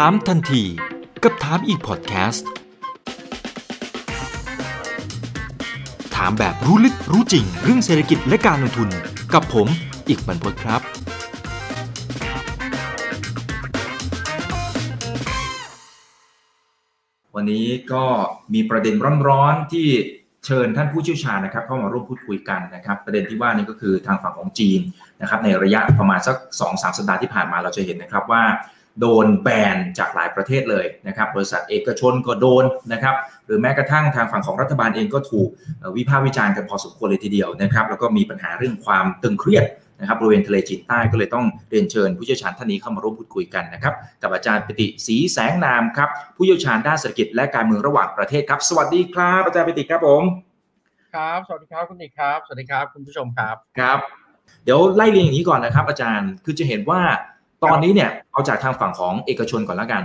ถามทันที กับถามอีกพอดแคสต์ ถามแบบรู้ลึกรู้จริง เรื่องเศรษฐกิจและการลงทุนกับผมอีกบรรพตครับ วันนี้ก็มีประเด็นร้อนๆที่เชิญท่านผู้เชี่ยวชาญนะครับเข้ามาร่วมพูดคุยกันนะครับ ประเด็นที่ว่านี่ก็คือทางฝั่งของจีนนะครับในระยะประมาณสัก2อสสัปดาห์ที่ผ่านมาเราจะเห็นนะครับว่า โดนแบนจากหลายประเทศเลยนะครับบริษัทเอกชนก็โดนนะครับหรือแม้กระทั่งทางฝั่งของรัฐบาลเองก็ถูกเอ่อวิพากษ์วิจารณ์กันพอสมควรเลยทีเดียวนะครับแล้วก็มีปัญหาเรื่องความตึงเครียดนะครับบริเวณทะเลจีนใต้ก็เลยต้องเรียนเชิญผู้เชี่ยวชาญท่านนี้เข้ามาร่วมพูดคุยกันนะครับกับอาจารย์ปติศรีแสงนามครับผู้เชี่ยวชาญด้านเศรษฐกิจและการเมืองระหว่างประเทศครับ สวัสดีครับอาจารย์ปติครับผมครับสวัสดีครับคุณอิกครับ สวัสดีครับคุณผู้ชมครับครับ เดี๋ยวไล่เรียงอย่างนี้ก่อนนะครับ อาจารย์คือจะเห็นว่า ตอนนี้เนี่ยเอาจากทางฝั่งของเอกชนก่อนแล้วกัน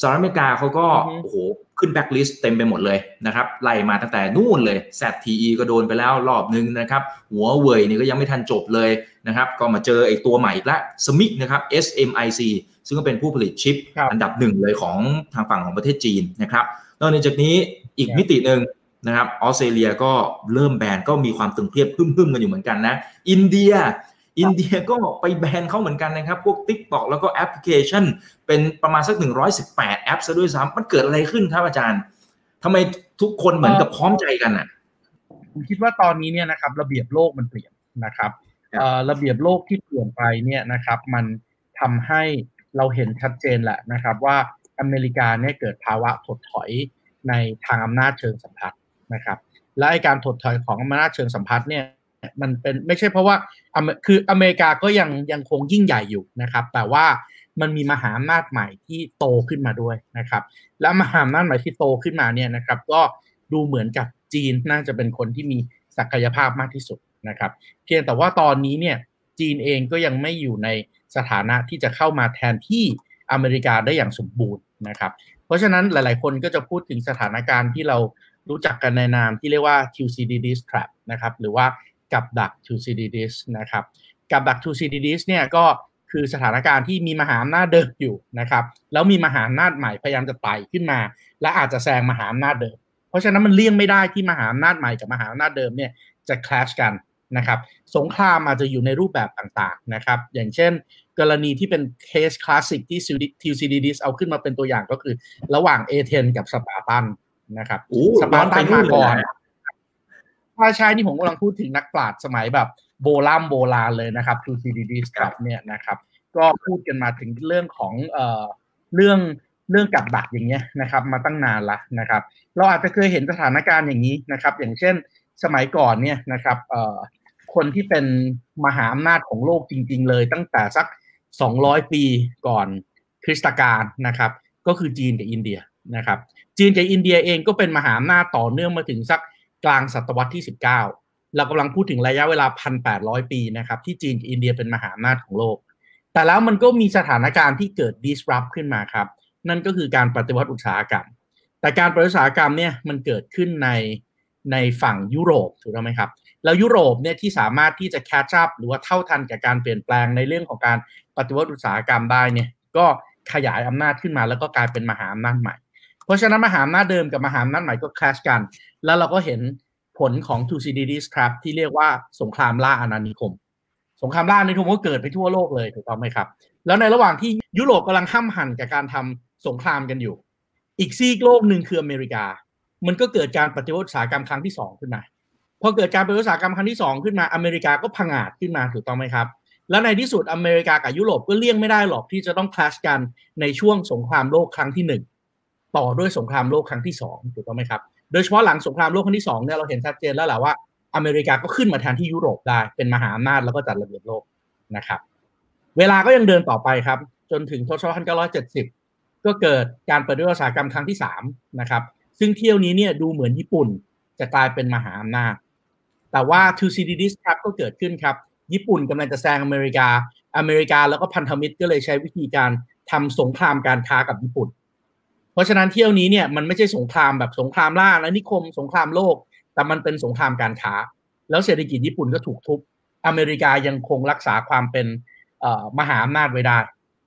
สหรัฐอเมริกาเขาก็อือฮึโอ้โหขึ้นแบ็กลิสต์เต็มไปหมดเลยนะครับไล่มาตั้งแต่นู่นเลย ZTE ก็โดนไปแล้วรอบนึงนะครับหัวเว่ยนี่ก็ยังไม่ทันจบเลยนะครับก็มาเจอไอ้ตัวใหม่อีกแล้วสมิกนะครับ SMIC ซึ่งก็เป็นผู้ผลิตชิปครับอันดับหนึ่งเลยของทางฝั่งของประเทศจีนนะครับนอกจากนี้อีกครับมิติหนึ่งนะครับออสเตรเลียก็เริ่มแบนก็มีความตึงเครียดพึ่มๆกันอยู่เหมือนกันนะ อินเดีย อินเดียก็ไปแบนเขาเหมือนกันนะครับ พวก TikTok แล้วก็แอปพลิเคชัน เป็นประมาณสัก 118 แอปซะด้วยซ้ำมันเกิดอะไรขึ้นครับอาจารย์ทำไมทุกคนเหมือนกับพร้อมใจกันอะผมคิดว่าตอนนี้เนี่ยนะครับ ระเบียบโลกมันเปลี่ยนนะครับครับเอ่อระเบียบโลกที่เปลี่ยนไปเนี่ยนะครับ มันทำให้เราเห็นชัดเจนแหละนะครับ ว่าอเมริกาเนี่ยเกิดภาวะถดถอยในทางอำนาจเชิงสัมพันธ์นะครับ และไอการถดถอยของอำนาจเชิงสัมพันธ์เนี่ย มันเป็นไม่ใช่เพราะว่าคืออเมริกาก็ยังยังคงยิ่งใหญ่อยู่นะครับ แต่ว่ามันมีมหาอำนาจใหม่ที่โตขึ้นมาด้วยนะครับ และมหาอำนาจใหม่ที่โตขึ้นมาเนี่ยนะครับ ก็ดูเหมือนกับจีนน่าจะเป็นคนที่มีศักยภาพมากที่สุดนะครับ เพียงแต่ว่าตอนนี้เนี่ยจีนเองก็ยังไม่อยู่ในสถานะที่จะเข้ามาแทนที่อเมริกาได้อย่างสมบูรณ์นะครับ เพราะฉะนั้นหลาย ๆ คนก็จะพูดถึงสถานการณ์ที่เรารู้จักกันในนามที่เรียกว่า TCDD trap นะครับ หรือว่า กับดัก Thucydides นะครับกับดัก Thucydides เนี่ยก็คือสถานการณ์ที่มีมหาอำนาจเดิมอยู่นะครับแล้วมีมหาอำนาจใหม่พยายามจะไต่ขึ้นมา และอาจจะแซงมหาอำนาจเดิม เพราะฉะนั้นมันเลี่ยงไม่ได้ที่มหาอำนาจใหม่กับมหาอำนาจเดิมเนี่ยจะ clash กันนะครับสงครามอาจจะอยู่ในรูปแบบต่างๆนะครับอย่างเช่น กรณีที่เป็นเคสคลาสสิกที่ทิวซิดิดีสเอาขึ้นมาเป็นตัวอย่างก็คือ ระหว่างเอเธนส์กับสปาร์ตันนะครับโอ้สปาร์ตันย้อนไปนู่มานก่อน เลยนะถ้าใช่นี่ผมกำลังพูดถึงนักปราชญ์สมัยแบบโบราณโบราณเลยนะครับทิวซิดิดีสครับเนี่ยนะครับ ก็พูดกันมาถึงเรื่องของเอ่อเรื่องเรื่องกับดักอย่างเงี้ยนะครับ มาตั้งนานละนะครับ เราอาจจะเคยเห็นสถานการณ์อย่างนี้นะครับ อย่างเช่นสมัยก่อนเนี่ยนะครับเอ่อคนที่เป็นมหาอำนาจของโลกจริง ๆ เลย ตั้งแต่สัก 200 ปีก่อนคริสตกาลนะครับ ก็คือจีนกับอินเดียนะครับ จีนกับอินเดียเองก็เป็นมหาอำนาจต่อเนื่องมาถึงสัก กลางศตวรรษที่ 19 เรากำลังพูดถึงระยะเวลา 1,800 ปีนะครับที่จีนกับอินเดียเป็นมหาอำนาจของโลก แต่แล้วมันก็มีสถานการณ์ที่เกิด disrupt ขึ้นมาครับ นั่นก็คือการปฏิวัติอุตสาหกรรม แต่การปฏิวัติอุตสาหกรรมเนี่ยมันเกิดขึ้นในในฝั่งยุโรปถูกต้องไหมครับแล้วยุโรปเนี่ยที่สามารถที่จะ catch up หรือว่าเท่าทันกับการเปลี่ยนแปลงในเรื่องของการปฏิวัติอุตสาหกรรมได้เนี่ยก็ขยายอำนาจขึ้นมาแล้วก็กลายเป็นมหาอำนาจใหม่ เพราะฉะนั้นมหาอำนาจเดิมกับมหาอำนาจใหม่ก็คลาชกัน แล้วเราก็เห็นผลของ Thucydides trap ที่เรียกว่าสงครามล่าอาณานิคม สงครามล่าอาณานิคมก็เกิดไปทั่วโลกเลยถูกต้องไหมครับ แล้วในระหว่างที่ยุโรปกำลังห้ำหั่นกับการทำสงครามกันอยู่ อีกซีกโลกหนึ่งคืออเมริกา มันก็เกิดการปฏิวัติอุตสาหกรรมครั้งที่สองขึ้นมาพอเกิดการปฏิวัติอุตสาหกรรมครั้งที่สองขึ้นมาอเมริกาก็พังอาจขึ้นมาถูกต้องไหมครับแล้วในที่สุดอเมริกากับยุโรปก็เลี่ยงไม่ได้หรอกที่จะต้องคลาชกันในช่วงสงครามโลกครั้งที่หนึ่ง ต่อด้วยสงครามโลกครั้งที่สองถูกต้องไหมครับ โดยเฉพาะหลังสงครามโลกครั้งที่สองเนี่ยเราเห็นชัดเจนแล้วแหละว่าอเมริกาก็ขึ้นมาแทนที่ยุโรปได้เป็นมหาอำนาจแล้วก็จัดระเบียบโลกนะครับ เวลาก็ยังเดินต่อไปครับ จนถึงทศวรรษ 1970 ก็เกิดการปฏิวัติอุตสาหกรรมครั้งที่3นะครับซึ่งเที่ยวนี้เนี่ยดูเหมือนญี่ปุ่นจะกลายเป็นมหาอำนาจ แต่ว่า Thucydides trap ก็เกิดขึ้นครับ ญี่ปุ่นกำลังจะแซงอเมริกา อเมริกาแล้วก็พันธมิตรก็เลยใช้วิธีการทำสงครามการค้ากับญี่ปุ่น ราะฉะนั้นเที่ยวนี้เนี่ยมันไม่ใช่สงครามแบบสงครามล่าอาณานิคมสงครามโลก แต่มันเป็นสงครามการค้า แล้วเศรษฐกิจญี่ปุ่นก็ถูกทุบอเมริกายังคงรักษาความเป็นมหาอำนาจไว้ได้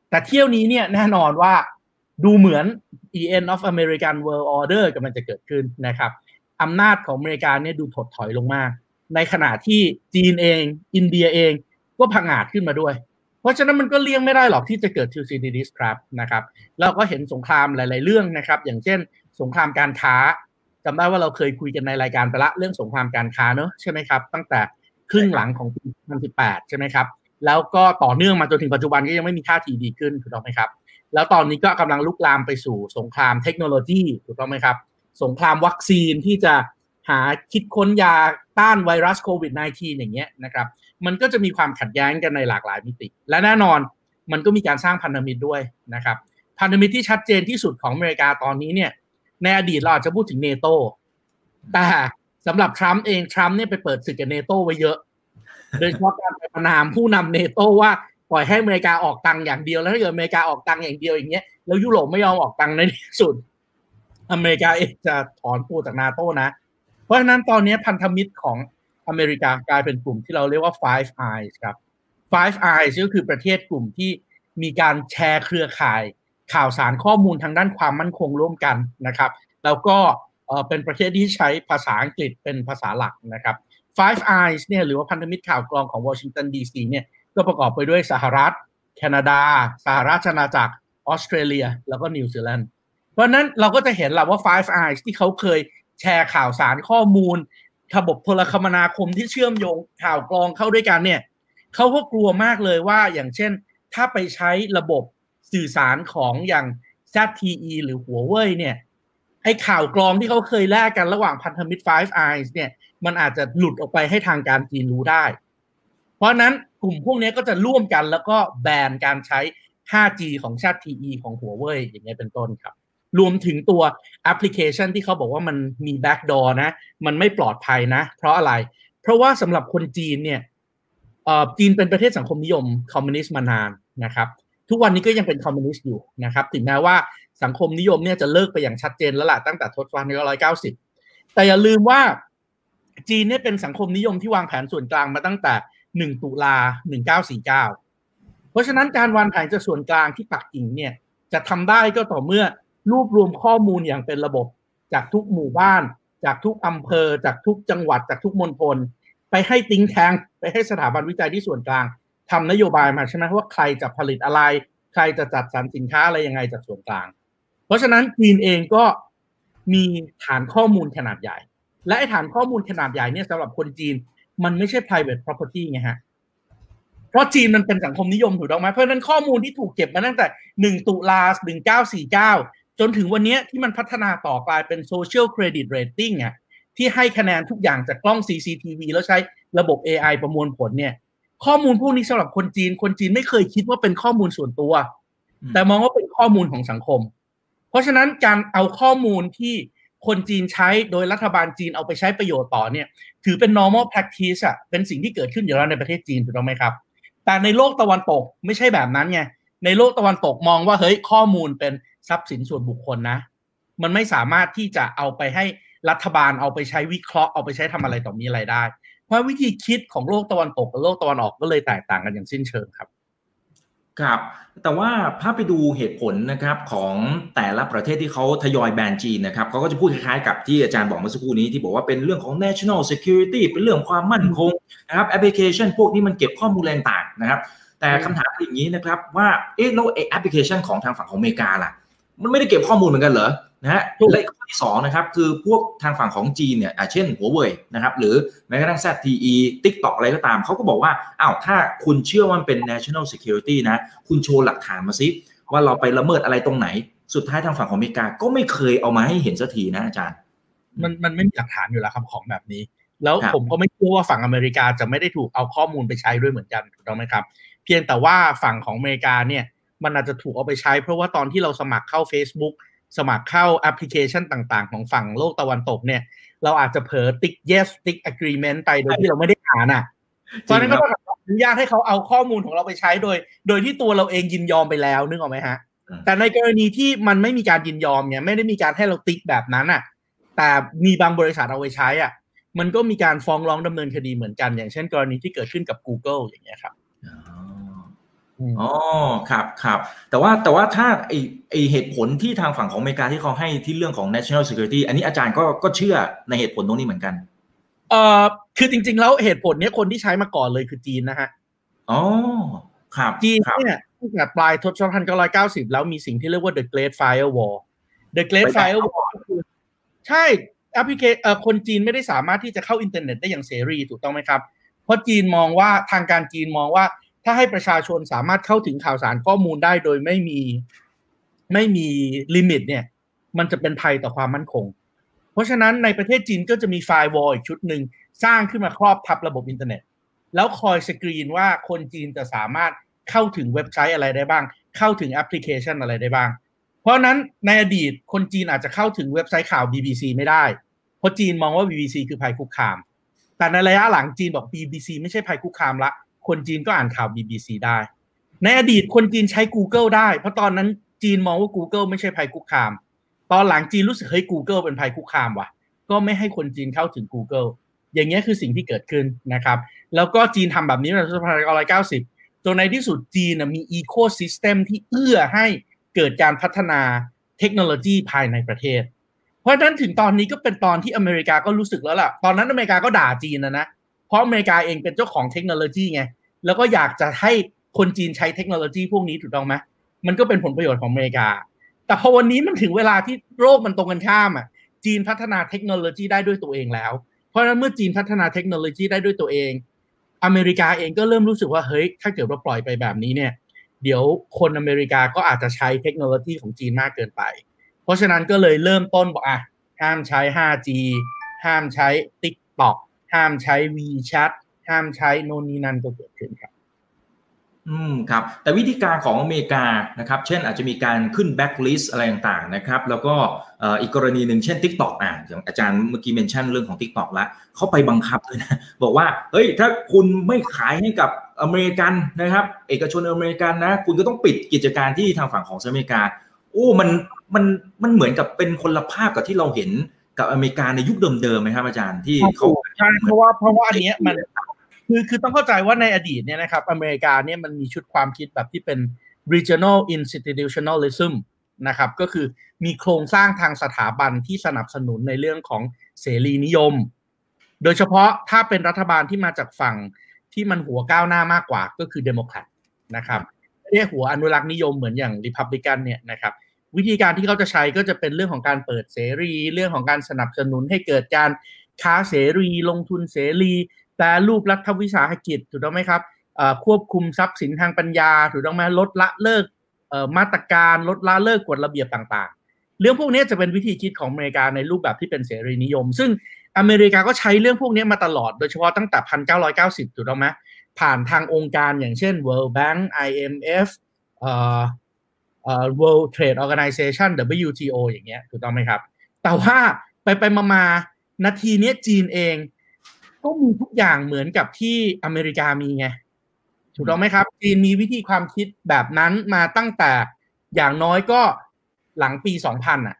แต่เที่ยวนี้เนี่ยแน่นอนว่าดูเหมือน end of American World Order กำลังจะเกิดขึ้นนะครับอำนาจของอเมริกาเนี่ยดูถดถอยลงมาก ในขณะที่จีนเอง อินเดียเองก็พังอาจขึ้นมาด้วย เพราะฉะนั้นมันก็เลี่ยงไม่ได้หรอกที่จะเกิด Thucydides trap นะครับเราก็เห็นสงครามหลาย ๆ เรื่องนะครับ อย่างเช่น สงครามการค้าจำได้ว่าเราเคยคุยกันในรายการไปละเรื่องสงครามการค้าเนอะใช่ไหมครับ ตั้งแต่ครึ่งหลังของปี2018 ใช่ไหมครับ แล้วก็ต่อเนื่องมาจนถึงปัจจุบันก็ยังไม่มีท่าทีดีขึ้นถูกต้องไหมครับ แล้วตอนนี้ก็กำลังลุกลามไปสู่สงครามเทคโนโลยีถูกต้องไหมครับ สงครามวัคซีนที่จะหาคิดค้นยาต้านไวรัสโควิด -19 อย่างเงี้ยนะครับ มันก็จะมีความขัดแย้งกันในหลากหลายมิติ และแน่นอนมันก็มีการสร้างพันธมิตรด้วยนะครับพันธมิตรที่ชัดเจนที่สุดของอเมริกาตอนนี้เนี่ยในอดีตเราอาจจะพูดถึงเนโตแต่สำหรับทรัมป์เองทรัมป์เนี่ยไปเปิดศึกกับเนโตไว้เยอะ โดยเฉพาะการประนามผู้นำเนโตว่าปล่อยให้อเมริกาออกตังค์อย่างเดียวแล้วถ้าเกิดอเมริกาออกตังค์อย่างเดียวอย่างเงี้ยแล้วยุโรปไม่ยอมออกตังค์ในที่สุด อเมริกาเองจะถอนตัวจากนาโตนะ เพราะฉะนั้นตอนนี้พันธมิตรของ อเมริกากลายเป็นกลุ่มที่เราเรียกว่า Five Eyes ครับ Five Eyes ก็คือประเทศกลุ่มที่มีการแชร์เครือข่าย ข่าวสารข้อมูลทางด้านความมั่นคงร่วมกันนะครับ แล้วก็เป็นประเทศที่ใช้ภาษาอังกฤษเป็นภาษาหลักนะครับ Five Eyes เนี่ยหรือว่าพันธมิตรข่าวกรองของวอชิงตันดีซีเนี่ยก็ประกอบไปด้วยสหรัฐ แคนาดา สหราชอาณาจักรออสเตรเลีย แล้วก็นิวซีแลนด์เพราะนั้นเราก็จะเห็นแหละว่า Five Eyes ที่เขาเคยแชร์ข่าวสารข้อมูล ระบบโทรคมนาคมที่เชื่อมโยงข่าวกรองเข้าด้วยกันเนี่ยเขาก็กลัวมากเลยว่าอย่างเช่น ถ้าไปใช้ระบบสื่อสารของอย่าง ZTE หรือหัวเว่ยเนี่ยไอ้ข่าวกรองที่เขาเคยแลกกันระหว่างพันธมิตร Five Eyes เนี่ยมันอาจจะหลุดออกไปให้ทางการจีนรู้ได้ เพราะนั้นกลุ่มพวกนี้ก็จะร่วมกันแล้วก็แบนการใช้ 5G ของชาติ TE ของหัวเว่ยอย่างเงี้ยเป็นต้นครับ รวมถึงตัวแอปพลิเคชันที่เขาบอกว่ามันมี backdoor นะ มันไม่ปลอดภัยนะ เพราะอะไร เพราะว่าสำหรับคนจีนเนี่ยจีนเป็นประเทศสังคมนิยมคอมมิวนิสต์มานานนะครับ ทุกวันนี้ก็ยังเป็นคอมมิวนิสต์อยู่นะครับ ถึงแม้ว่าสังคมนิยมเนี่ยจะเลิกไปอย่างชัดเจนแล้วล่ะตั้งแต่ทศวรรษที่ร้อยเก้าสิบแต่อย่าลืมว่าจีนเนี่ยเป็นสังคมนิยมที่วางแผนส่วนกลางมาตั้งแต่หนึ่งตุลาหนึ่งเก้าสี่เก้าเพราะฉะนั้นการวางแผนจากส่วนกลางที่ปักกิ่งเนี่ยจะทำได้ก็ต่อเมื่อ รวบรวมข้อมูลอย่างเป็นระบบจากทุกหมู่บ้าน จากทุกอำเภอ จากทุกจังหวัด จากทุกมณฑลไปให้ติ้งแทงไปให้สถาบันวิจัยที่ส่วนกลาง ทำนโยบายมาใช่ไหมว่าใครจะผลิตอะไร ใครจะจัดสรรสินค้าอะไรยังไงจากส่วนกลาง เพราะฉะนั้นจีนเองก็มีฐานข้อมูลขนาดใหญ่ และฐานข้อมูลขนาดใหญ่เนี่ยสำหรับคนจีนมันไม่ใช่ private property ไงฮะเพราะจีนมันเป็นสังคมนิยมถูกต้องไหมเพราะนั้นข้อมูลที่ถูกเก็บมาตั้งแต่ 1 ตุลา1949 จนถึงวันนี้ที่มันพัฒนาต่อกลายเป็น social credit rating อะที่ให้คะแนนทุกอย่างจากกล้อง CCTV แล้วใช้ระบบ AI ประมวลผลเนี่ย ข้อมูลพวกนี้สำหรับคนจีน คนจีนไม่เคยคิดว่าเป็นข้อมูลส่วนตัว แต่มองว่าเป็นข้อมูลของสังคม เพราะฉะนั้นการเอาข้อมูลที่คนจีนใช้โดยรัฐบาลจีนเอาไปใช้ประโยชน์ต่อเนี่ย ถือเป็น normal practice อะเป็นสิ่งที่เกิดขึ้นอยู่แล้วในประเทศจีนถูกต้องไหมครับ แต่ในโลกตะวันตกไม่ใช่แบบนั้นไงในโลกตะวันตกมองว่าเฮ้ยข้อมูลเป็น ทรัพย์สินส่วนบุคคลนะ มันไม่สามารถที่จะเอาไปให้รัฐบาลเอาไปใช้วิเคราะห์เอาไปใช้ทำอะไรต่อมีอะไรได้ เพราะวิธีคิดของโลกตะวันตกกับโลกตะวันออกก็เลยแตกต่างกันอย่างสิ้นเชิงครับครับแต่ว่าถ้าไปดูเหตุผลนะครับของแต่ละประเทศที่เขาทยอยแบนจีนนะครับเขาก็จะพูดคล้ายๆกับที่อาจารย์บอกเมื่อสักครู่นี้ที่บอกว่าเป็นเรื่องของ national security เป็นเรื่องความมั่นคงนะครับแอปพลิเคชันพวกนี้มันเก็บข้อมูลแรงต่างนะครับ แต่คำถามอย่างนี้นะครับว่าเอ๊ะแล้วแอปพลิเคชันของทางฝั่งของอเมริกาล่ะ มันไม่ได้เก็บข้อมูลเหมือนกันเหรอนะฮะและข้อที่สองนะครับคือพวกทางฝั่งของจีนเนี่ยเช่นหัวเว่ยนะครับหรือแม้กระทั่ง ZTE TikTok อะไรก็ตาม เขาก็บอกว่าอ้าวถ้าคุณเชื่อว่ามันเป็น national security นะ คุณโชว์หลักฐานมาสิว่าเราไปละเมิดอะไรตรงไหน สุดท้ายทางฝั่งของอเมริกาก็ไม่เคยเอามาให้เห็นสักทีนะอาจารย์ มันมันไม่มีหลักฐานอยู่แล้วครับของแบบนี้ แล้วผมก็ไม่เชื่อว่าฝั่งอเมริกาจะไม่ได้ถูกเอาข้อมูลไปใช้ด้วยเหมือนกันถูกต้องไหมครับ เพียงแต่ว่าฝั่งของอเมริกาเนี่ย มันอาจจะถูกเอาไปใช้ เพราะว่าตอนที่เราสมัครเข้า Facebook สมัครเข้าแอปพลิเคชันต่าง ๆ ของฝั่งโลกตะวันตกเนี่ย เราอาจจะเผลอติ๊ก yes ติ๊ก agreement ไปโดยที่เราไม่ได้อ่านอะเพราะนั้นก็ต้องอนุญาตให้เขาเอาข้อมูลของเราไปใช้โดย โดยที่ตัวเราเองยินยอมไปแล้วนึกออกไหมฮะ แต่ในกรณีที่มันไม่มีการยินยอมเนี่ยไม่ได้มีการให้เราติ๊กแบบนั้นอะ แต่มีบางบริษัทเอาไปใช้อะ มันก็มีการฟ้องร้องดำเนินคดีเหมือนกัน อย่างเช่น กรณีที่เกิดขึ้นกับ Google อย่างเงี้ยครับ อ๋อครับครับแต่ว่าแต่ว่าถ้าไอไอเหตุผลที่ทางฝั่งของอเมริกาที่เขาให้ที่เรื่องของ national security อันนี้อาจารย์ก็ก็เชื่อในเหตุผลตรงนี้เหมือนกันเอ่อคือจริง ๆ แล้วเหตุผลเนี้ยคนที่ใช้มาก่อนเลยคือจีนนะฮะอ๋อครับจีนครับเนี่ยตั้งแต่ปลายทศวรรษ1990แล้วมีสิ่งที่เรียกว่า the Great Firewall the Great ไปแบบ Firewall ก็คือใช่แอปพลิเคเอ่อคนจีนไม่ได้สามารถที่จะเข้าอินเทอร์เน็ตได้อย่างเสรีถูกต้องไหมครับ เพราะจีนมองว่าทางการจีนมองว่า ถ้าให้ประชาชนสามารถเข้าถึงข่าวสารข้อมูลได้โดยไม่มีไม่มี limit เนี่ย มันจะเป็นภัยต่อความมั่นคง เพราะฉะนั้นในประเทศจีนก็จะมี firewall อีกชุดหนึ่งสร้างขึ้นมาครอบทับระบบอินเทอร์เน็ต แล้วคอยสกรีนว่าคนจีนจะสามารถเข้าถึงเว็บไซต์อะไรได้บ้าง เข้าถึงแอปพลิเคชันอะไรได้บ้าง เพราะนั้นในอดีตคนจีนอาจจะเข้าถึงเว็บไซต์ข่าว BBC ไม่ได้ เพราะจีนมองว่า BBC คือภัยคุกคาม แต่ในระยะหลังจีนบอก BBC ไม่ใช่ภัยคุกคามละ คนจีนก็อ่านข่าว BBC ได้ ในอดีตคนจีนใช้ Google ได้ เพราะตอนนั้นจีนมองว่า Google ไม่ใช่ภัยคุกคาม ตอนหลังจีนรู้สึกเฮ้ย Google เป็นภัยคุกคามว่ะ ก็ไม่ให้คนจีนเข้าถึง Google อย่างเงี้ยคือสิ่งที่เกิดขึ้นนะครับ แล้วก็จีนทำแบบนี้มาตั้งแต่ปี1990 จนในที่สุดจีนมีอีโคซิสเต็มที่เอื้อให้เกิดการพัฒนาเทคโนโลยีภายในประเทศ เพราะฉะนั้นถึงตอนนี้ก็เป็นตอนที่อเมริกาก็รู้สึกแล้วล่ะ ตอนนั้นอเมริกาก็ด่าจีนนะนะ เพราะอเมริกาเองเป็นเจ้าของเทคโนโลยีไงแล้วก็อยากจะให้คนจีนใช้เทคโนโลยีพวกนี้ถูกต้องไหมมันก็เป็นผลประโยชน์ของอเมริกา แต่พอวันนี้มันถึงเวลาที่โลกมันตรงกันข้ามอะจีนพัฒนาเทคโนโลยีได้ด้วยตัวเองแล้ว เพราะฉะนั้นเมื่อจีนพัฒนาเทคโนโลยีได้ด้วยตัวเอง อเมริกาเองก็เริ่มรู้สึกว่าเฮ้ยถ้าเกิดเราปล่อยไปแบบนี้เนี่ย เดี๋ยวคนอเมริกาก็อาจจะใช้เทคโนโลยีของจีนมากเกินไป เพราะฉะนั้นก็เลยเริ่มต้นบอกอะห้ามใช้ 5G ห้ามใช้ TikTok ห้ามใช้ WeChat ห้ามใช้โน่นนี่นั่นก็เกิดขึ้นครับ อืมครับ แต่วิธีการของอเมริกานะครับ เช่นอาจจะมีการขึ้นแบ็กลิสต์อะไรต่างๆนะครับ แล้วก็อีกกรณีหนึ่งเช่น TikTok อะอย่างอาจารย์เมื่อกี้ mention เรื่องของ TikTok แล้วเขาไปบังคับเลยนะบอกว่าเฮ้ยถ้าคุณไม่ขายให้กับอเมริกันนะครับ เอกชนอเมริกันนะ คุณก็ต้องปิดกิจการที่ทางฝั่งของสหรัฐอเมริกาโอ้มันมันมันเหมือนกับเป็นคนละภาพกับที่เราเห็น กับอเมริกาในยุคเดิมๆไหมครับอาจารย์ที่เขาใช่เพราะว่าเพราะว่าอันเนี้ยมันคือคือต้องเข้าใจว่าในอดีตเนี่ยนะครับอเมริกาเนี่ยมันมีชุดความคิดแบบที่เป็น regional institutionalism นะครับก็คือมีโครงสร้างทางสถาบันที่สนับสนุนในเรื่องของเสรีนิยม โดยเฉพาะถ้าเป็นรัฐบาลที่มาจากฝั่งที่มันหัวก้าวหน้ามากกว่าก็คือเดโมแครตนะครับไม่ได้หัวอนุรักษ์นิยมเหมือนอย่างริพับลิกันเนี่ยนะครับ วิธีการที่เขาจะใช้ก็จะเป็นเรื่องของการเปิดเสรี เรื่องของการสนับสนุนให้เกิดการค้าเสรีลงทุนเสรีแปรรูปรัฐวิสาหกิจถูกต้องไหมครับควบคุมทรัพย์สินทางปัญญาถูกต้องไหมลดละเลิกมาตรการลดละเลิกกฎระเบียบต่างๆ เรื่องพวกนี้จะเป็นวิธีคิดของอเมริกาในรูปแบบที่เป็นเสรีนิยม ซึ่งอเมริกาก็ใช้เรื่องพวกนี้มาตลอดโดยเฉพาะตั้งแต่ 1990 ถูกต้องไหมผ่านทางองค์การอย่างเช่น World Bank IMF เอ่อ World Trade Organization WTO อย่างเงี้ยถูกต้องไหมครับ แต่ว่าไปไปมามานาทีเนี้ยจีนเอง ก็มีทุกอย่างเหมือนกับที่อเมริกามีไงถูกต้องไหมครับ จีนมีวิธีความคิดแบบนั้นมาตั้งแต่อย่างน้อยก็หลังปี 2000อะ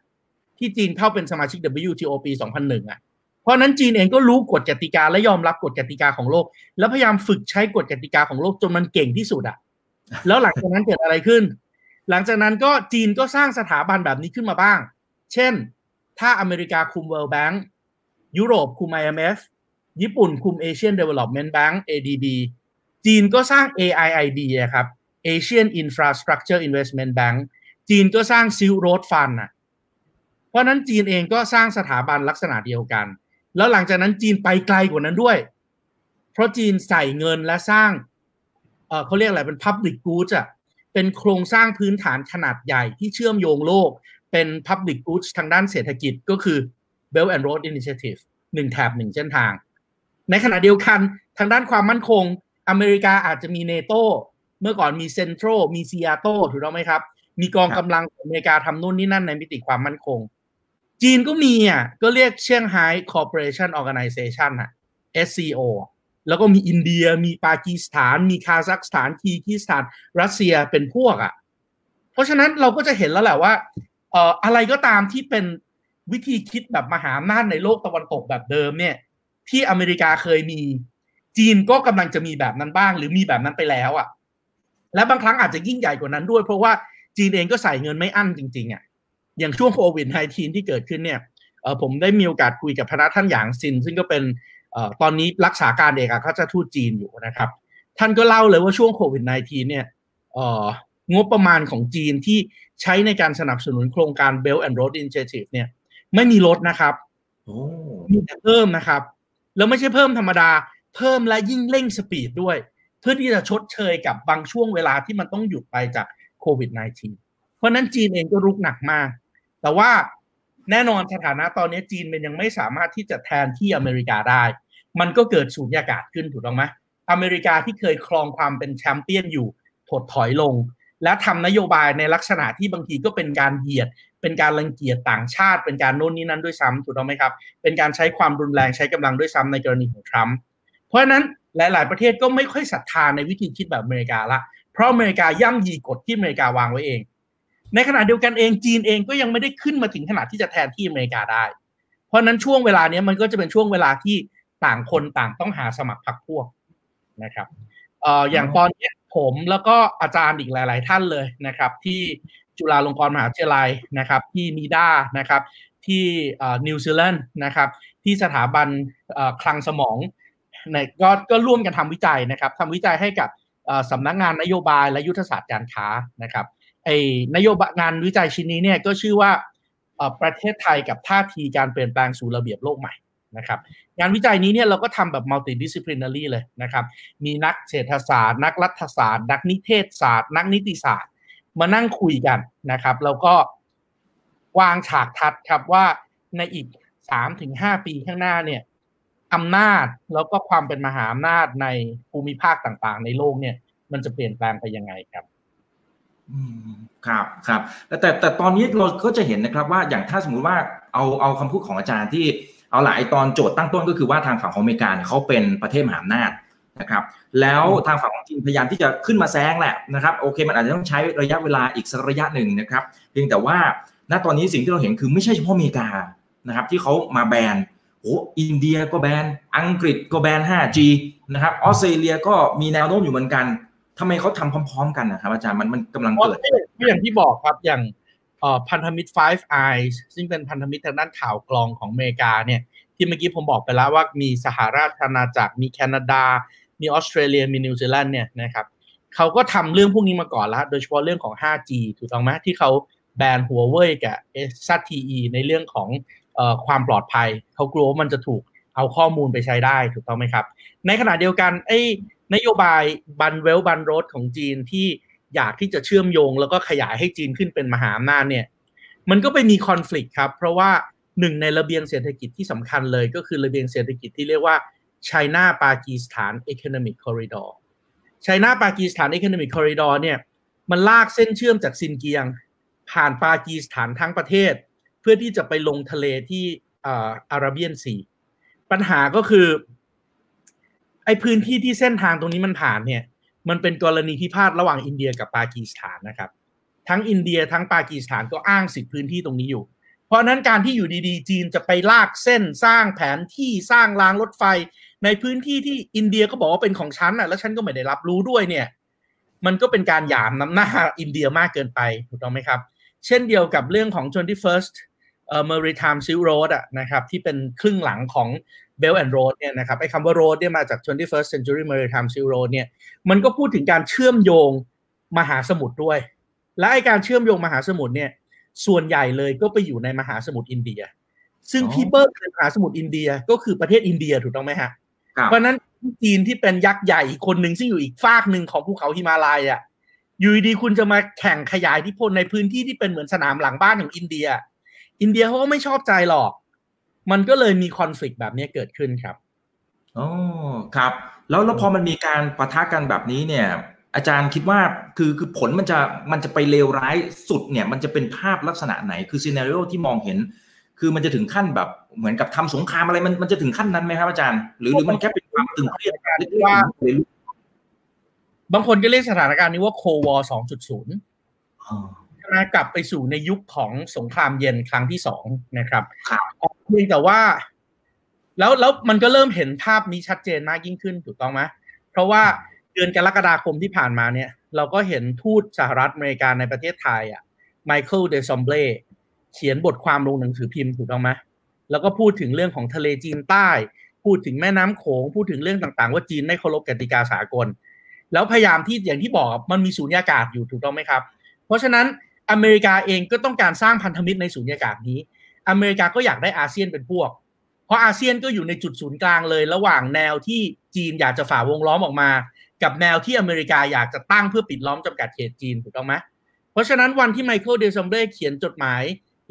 ที่จีนเข้าเป็นสมาชิก WTO ปี 2001อะเพราะนั้นจีนเองก็รู้กฎกติกาและยอมรับกฎกติกาของโลก แล้วพยายามฝึกใช้กฎกติกาของโลกจนมันเก่งที่สุดอะ แล้วหลังจากนั้นเกิดอะไรขึ้น หลังจากนั้นก็จีนก็สร้างสถาบันแบบนี้ขึ้นมาบ้าง เช่น ถ้าอเมริกาคุม World Bank ยุโรปคุม IMF ญี่ปุ่นคุม Asian Development Bank ADB จีนก็สร้าง AIIB อะครับ Asian Infrastructure Investment Bank จีนก็สร้าง Silk Road Fund อะเพราะนั้นจีนเองก็สร้างสถาบันลักษณะเดียวกัน แล้วหลังจากนั้นจีนไปไกลกว่านั้นด้วย เพราะจีนใส่เงินและสร้าง เออเขาเรียกอะไรเป็น Public Goods อะ เป็นโครงสร้างพื้นฐานขนาดใหญ่ที่เชื่อมโยงโลก เป็น Public Goods ทางด้านเศรษฐกิจก็คือ Belt and Road Initiative หนึ่งแถบหนึ่งเส้นทาง ในขณะเดียวกันทางด้านความมั่นคง อเมริกาอาจจะมีเนโตเมื่อก่อนมี CENTO มี SEATO ถูกต้องไหมครับ มีกองกำลังของอเมริกาทำนู่นนี่นั่นในมิติความมั่นคง จีนก็มีอะก็เรียกเชียงไฮ้ Cooperation Organization อะ SCO แล้วก็มีอินเดียมีปากีสถาน มีคาซัคสถานคีร์กีซสถาน รัสเซียเป็นพวกอะ เพราะฉะนั้นเราก็จะเห็นแล้วแหละว่าเอ่ออะไรก็ตามที่เป็นวิธีคิดแบบมหาอำนาจในโลกตะวันตกแบบเดิมเนี่ย ที่อเมริกาเคยมี จีนก็กำลังจะมีแบบนั้นบ้าง หรือมีแบบนั้นไปแล้วอะ และบางครั้งอาจจะยิ่งใหญ่กว่านั้นด้วย เพราะว่าจีนเองก็ใส่เงินไม่อั้นจริงๆอะอย่างช่วงโควิด -19 ที่เกิดขึ้นเนี่ยเออผมได้มีโอกาสคุยกับพนักท่านหยางซิน ซึ่งก็เป็น ตอนนี้รักษาการเอกอัครราชทูตจีนอยู่นะครับ ท่านก็เล่าเลยว่าช่วงโควิด -19 เนี่ยเอ่องบประมาณของจีนที่ใช้ในการสนับสนุนโครงการ Belt and Road Initiative เนี่ย ไม่มีลดนะครับโอ้มีแต่เพิ่มนะครับ แล้วไม่ใช่เพิ่มธรรมดา เพิ่มและยิ่งเร่ง speed ด้วย เพื่อที่จะชดเชยกับบางช่วงเวลาที่มันต้องหยุดไปจากโควิด -19 เพราะนั้นจีนเองก็รุกหนักมาก แต่ว่า แน่นอนสถานะตอนนี้จีนมันยังไม่สามารถที่จะแทนที่อเมริกาได้ มันก็เกิดสุญญากาศขึ้นถูกต้องไหมอเมริกาที่เคยครองความเป็นแชมเปี้ยนอยู่ถดถอยลง และทำนโยบายในลักษณะที่บางทีก็เป็นการเหยียด เป็นการรังเกียจต่างชาติ เป็นการโน่นนี่นั่นด้วยซ้ำถูกต้องไหมครับ เป็นการใช้ความรุนแรงใช้กำลังด้วยซ้ำในกรณีของทรัมป์เพราะฉะนั้นหลาย ๆ ประเทศก็ไม่ค่อยศรัทธาในวิธีคิดแบบอเมริกาละเพราะอเมริกาย่ำยีกฎที่อเมริกาวางไว้เอง ในขณะเดียวกันเองจีนเองก็ยังไม่ได้ขึ้นมาถึงขนาดที่จะแทนที่อเมริกาได้ เพราะนั้นช่วงเวลานี้มันก็จะเป็นช่วงเวลาที่ต่างคนต่างต้องหาสมัครพรรคพวกนะครับเอ่ออย่างตอนนี้ผมแล้วก็อาจารย์อีกหลาย ๆ ท่านเลยนะครับ ที่จุฬาลงกรณ์มหาวิทยาลัยนะครับ ที่นีด้านะครับ ที่นิวซีแลนด์นะครับ ที่สถาบันคลังสมองในก็ก็ร่วมกันทำวิจัยนะครับทำวิจัยให้กับสำนักงานนโยบายและยุทธศาสตร์การค้านะครับ ไอ้นโยบายงานวิจัยชิ้นนี้เนี่ยก็ชื่อว่าประเทศไทยกับท่าทีการเปลี่ยนแปลงสู่ระเบียบโลกใหม่นะครับงานวิจัยนี้เนี่ยเราก็ทำแบบ multidisciplinary เลยนะครับมีนักเศรษฐศาสตร์ นักรัฐศาสตร์ นักนิเทศศาสตร์ นักนิติศาสตร์ มานั่งคุยกันนะครับแล้วก็วางฉากทัดครับว่าในอีกสามถึงห้าปีข้างหน้าเนี่ยอำนาจแล้วก็ความเป็นมหาอำนาจในภูมิภาคต่างๆ ในโลกเนี่ยมันจะเปลี่ยนแปลงไปยังไงครับ ครับครับแต่แต่แต่ตอนนี้เราก็จะเห็นนะครับว่าอย่างถ้าสมมุติว่าเอาเอาคำพูดของอาจารย์ที่เอาหลายตอนโจทย์ตั้งต้นก็คือว่าทางฝั่งของอเมริกาเขาเป็นประเทศมหาอำนาจนะครับแล้วทางฝั่งของจีนพยายามที่จะขึ้นมาแซงแหละนะครับโอเคมันอาจจะต้องใช้ระยะเวลาอีกสักระยะหนึ่งนะครับเพียงแต่ว่าณตอนนี้สิ่งที่เราเห็นคือไม่ใช่เฉพาะอเมริกานะครับที่เขามาแบนโอ้อินเดียก็แบนอังกฤษก็แบน 5G นะครับออสเตรเลียก็มีแนวโน้มอยู่เหมือนกัน ทำไมเขาทำพร้อม ๆ กันนะครับอาจารย์มันมันกำลังเกิดอย่างที่บอกครับอย่างพันธมิตร Five Eyes ซึ่งเป็นพันธมิตรทางด้านข่าวกรองของอเมริกาเนี่ยที่เมื่อกี้ผมบอกไปแล้วว่ามีสหราชอาณาจักรมีแคนาดา มีออสเตรเลียมีนิวซีแลนด์เนี่ยนะครับเขาก็ทำเรื่องพวกนี้มาก่อนแล้วโดยเฉพาะเรื่องของ 5G ถูกต้องไหมที่เขาแบนหัวเว่ยกับ ZTE ในเรื่องของเอ่อความปลอดภัย เขากลัวว่ามันจะถูกเอาข้อมูลไปใช้ได้ถูกต้องไหมครับ ในขณะเดียวกันไอ้ นโยบาย One Belt One Road ของจีนที่อยากที่จะเชื่อมโยง แล้วก็ขยายให้จีนขึ้นเป็นมหาอำนาจเนี่ยมันก็ไปมีคอน FLICT ครับ เพราะว่าหนึ่งในระเบียงเศรษฐกิจที่สำคัญเลยก็คือระเบียงเศรษฐกิจที่เรียกว่า China ปากีสถาน Economic Corridor China ปากีสถาน Economic Corridor เนี่ยมันลากเส้นเชื่อมจากซินเกียง ผ่านปากีสถานทั้งประเทศ เพื่อที่จะไปลงทะเลที่อาราเบียนซีปัญหาก็คือ ไอพื้นที่ที่เส้นทางตรงนี้มันผ่านเนี่ย มันเป็นกรณีพิพาทระหว่างอินเดียกับปากีสถานนะครับ ทั้งอินเดียทั้งปากีสถานก็อ้างสิทธิพื้นที่ตรงนี้อยู่ เพราะนั้นการที่อยู่ดีๆ จีนจะไปลากเส้นสร้างแผนที่สร้างรางรถไฟ ในพื้นที่ที่อินเดียก็บอกว่าเป็นของฉันอะแล้วฉันก็ไม่ได้รับรู้ด้วยเนี่ย มันก็เป็นการหยามน้ำหน้าอินเดียมากเกินไปถูกต้องไหมครับ เช่นเดียวกับเรื่องของ 21st เอ่อ maritime silk road อะนะครับที่เป็นครึ่งหลังของ Belt and Road เนี่ยนะครับไอ้คำว่า road เนี่ยมาจาก 21st century maritime silk road เนี่ยมันก็พูดถึงการเชื่อมโยงมหาสมุทรด้วย และไอ้การเชื่อมโยงมหาสมุทรเนี่ยส่วนใหญ่เลยก็ไปอยู่ในมหาสมุทรอินเดีย ซึ่งที่เปิดมหาสมุทรอินเดียก็คือประเทศอินเดียถูกต้องไหมฮะเพราะนั้นจีนที่เป็นยักษ์ใหญ่คนหนึ่งซึ่งอยู่อีกฟากหนึ่งของภูเขาฮิมาลัยอะอยู่ดีคุณจะมาแข่งขยายที่พลในพื้นที่ที่เป็นเหมือนสนามหลังบ้านของอินเดีย อินเดียเขาก็ไม่ชอบใจหรอก มันก็เลยมีคอน FLICT แบบนี้เกิดขึ้นครับอ๋อครับ แล้วแล้วพอมันมีการประทะกันแบบนี้เนี่ย อาจารย์คิดว่าคือคือผลมันจะมันจะไปเลวร้ายสุดเนี่ย มันจะเป็นภาพลักษณะไหนคือซีนารีโอที่มองเห็น คือมันจะถึงขั้นแบบเหมือนกับทำสงครามอะไรมันมันจะถึงขั้นนั้นไหมครับอาจารย์ หรือหรือมันแค่เป็นความตึงเครียดเล็กๆบางคนก็เรียกสถานการณ์นี้ว่าโควอสองจุดศูนย์ นะกลับไปสู่ในยุคของสงครามเย็นครั้งที่สองนะครับเพียงแต่ว่า แล้วแล้วมันก็เริ่มเห็นภาพนี้ชัดเจนมากยิ่งขึ้นถูกต้องไหมเพราะว่าเดือนกรกฎาคมที่ผ่านมาเนี่ย เราก็เห็นทูตสหรัฐอเมริกาในประเทศไทยอะไมเคิลเดซอมเบลเขียนบทความลงหนังสือพิมพ์ถูกต้องไหมแล้วก็พูดถึงเรื่องของทะเลจีนใต้ พูดถึงแม่น้ำโขง พูดถึงเรื่องต่างๆ ว่าจีนไม่เคารพกติกาสากล แล้วพยายามที่อย่างที่บอกมันมีสูญญากาศอยู่ถูกต้องไหมครับ เพราะฉะนั้น อเมริกาเองก็ต้องการสร้างพันธมิตรในสุญญากาศนี้ อเมริกาก็อยากได้อาเซียนเป็นพวก เพราะอาเซียนก็อยู่ในจุดศูนย์กลางเลย ระหว่างแนวที่จีนอยากจะฝ่าวงล้อมออกมา กับแนวที่อเมริกาอยากจะตั้งเพื่อปิดล้อมจำกัดเขตจีนถูกต้องไหมเพราะฉะนั้นวันที่ไมเคิล ดีซอมบรีเขียนจดหมาย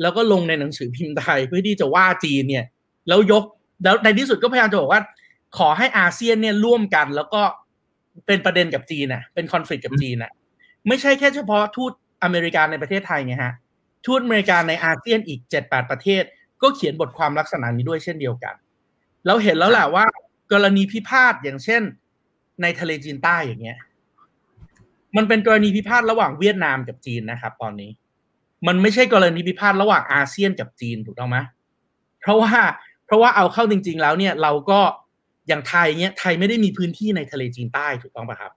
แล้วก็ลงในหนังสือพิมพ์ไทยเพื่อที่จะว่าจีนเนี่ยแล้วยกแล้วในที่สุดก็พยายามจะบอกว่า ขอให้อาเซียนเนี่ยร่วมกัน แล้วก็เป็นประเด็นกับจีนน่ะเป็นคอน FLICT กับจีนน่ะไม่ใช่แค่เฉพาะทูต อเมริกาในประเทศไทยไงฮะทูตอเมริกาในอาเซียนอีกเจ็ดแปดประเทศ ก็เขียนบทความลักษณะนี้ด้วยเช่นเดียวกัน เราเห็นแล้วแหละว่า กรณีพิพาทอย่างเช่น ในทะเลจีนใต้อย่างเงี้ย มันเป็นกรณีพิพาทระหว่างเวียดนามกับจีนนะครับ ตอนนี้ มันไม่ใช่กรณีพิพาทระหว่างอาเซียนกับจีนถูกต้องไหมเพราะว่าเพราะว่าเอาเข้าจริง ๆ แล้วเนี่ยเราก็อย่างไทยเนี่ยไทยไม่ได้มีพื้นที่ในทะเลจีนใต้ถูกต้องปะครับ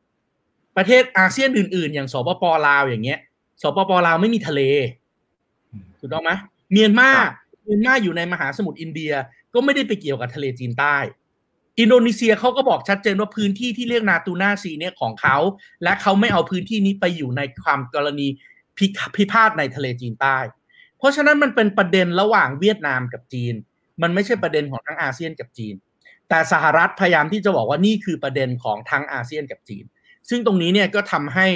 ประเทศอาเซียนอื่น ๆ อย่างสปปลาวอย่างเงี้ย สปปลาวไม่มีทะเลถูกต้องไหมเมียนมาเมียนมาอยู่ในมหาสมุทรอินเดียก็ไม่ได้ไปเกี่ยวกับทะเลจีนใต้ อินโดนีเซียเขาก็บอกชัดเจนว่าพื้นที่ที่เรียกนาตูนา Sea เนี่ยของเขาและเขาไม่เอาพื้นที่นี้ไปอยู่ในความกรณีพิพาทในทะเลจีนใต้ เพราะฉะนั้นมันเป็นประเด็นระหว่างเวียดนามกับจีน มันไม่ใช่ประเด็นของทั้งอาเซียนกับจีน แต่สหรัฐพยายามที่จะบอกว่านี่คือประเด็นของทั้งอาเซียนกับจีน ซึ่งตรงนี้เนี่ยก็ทำให้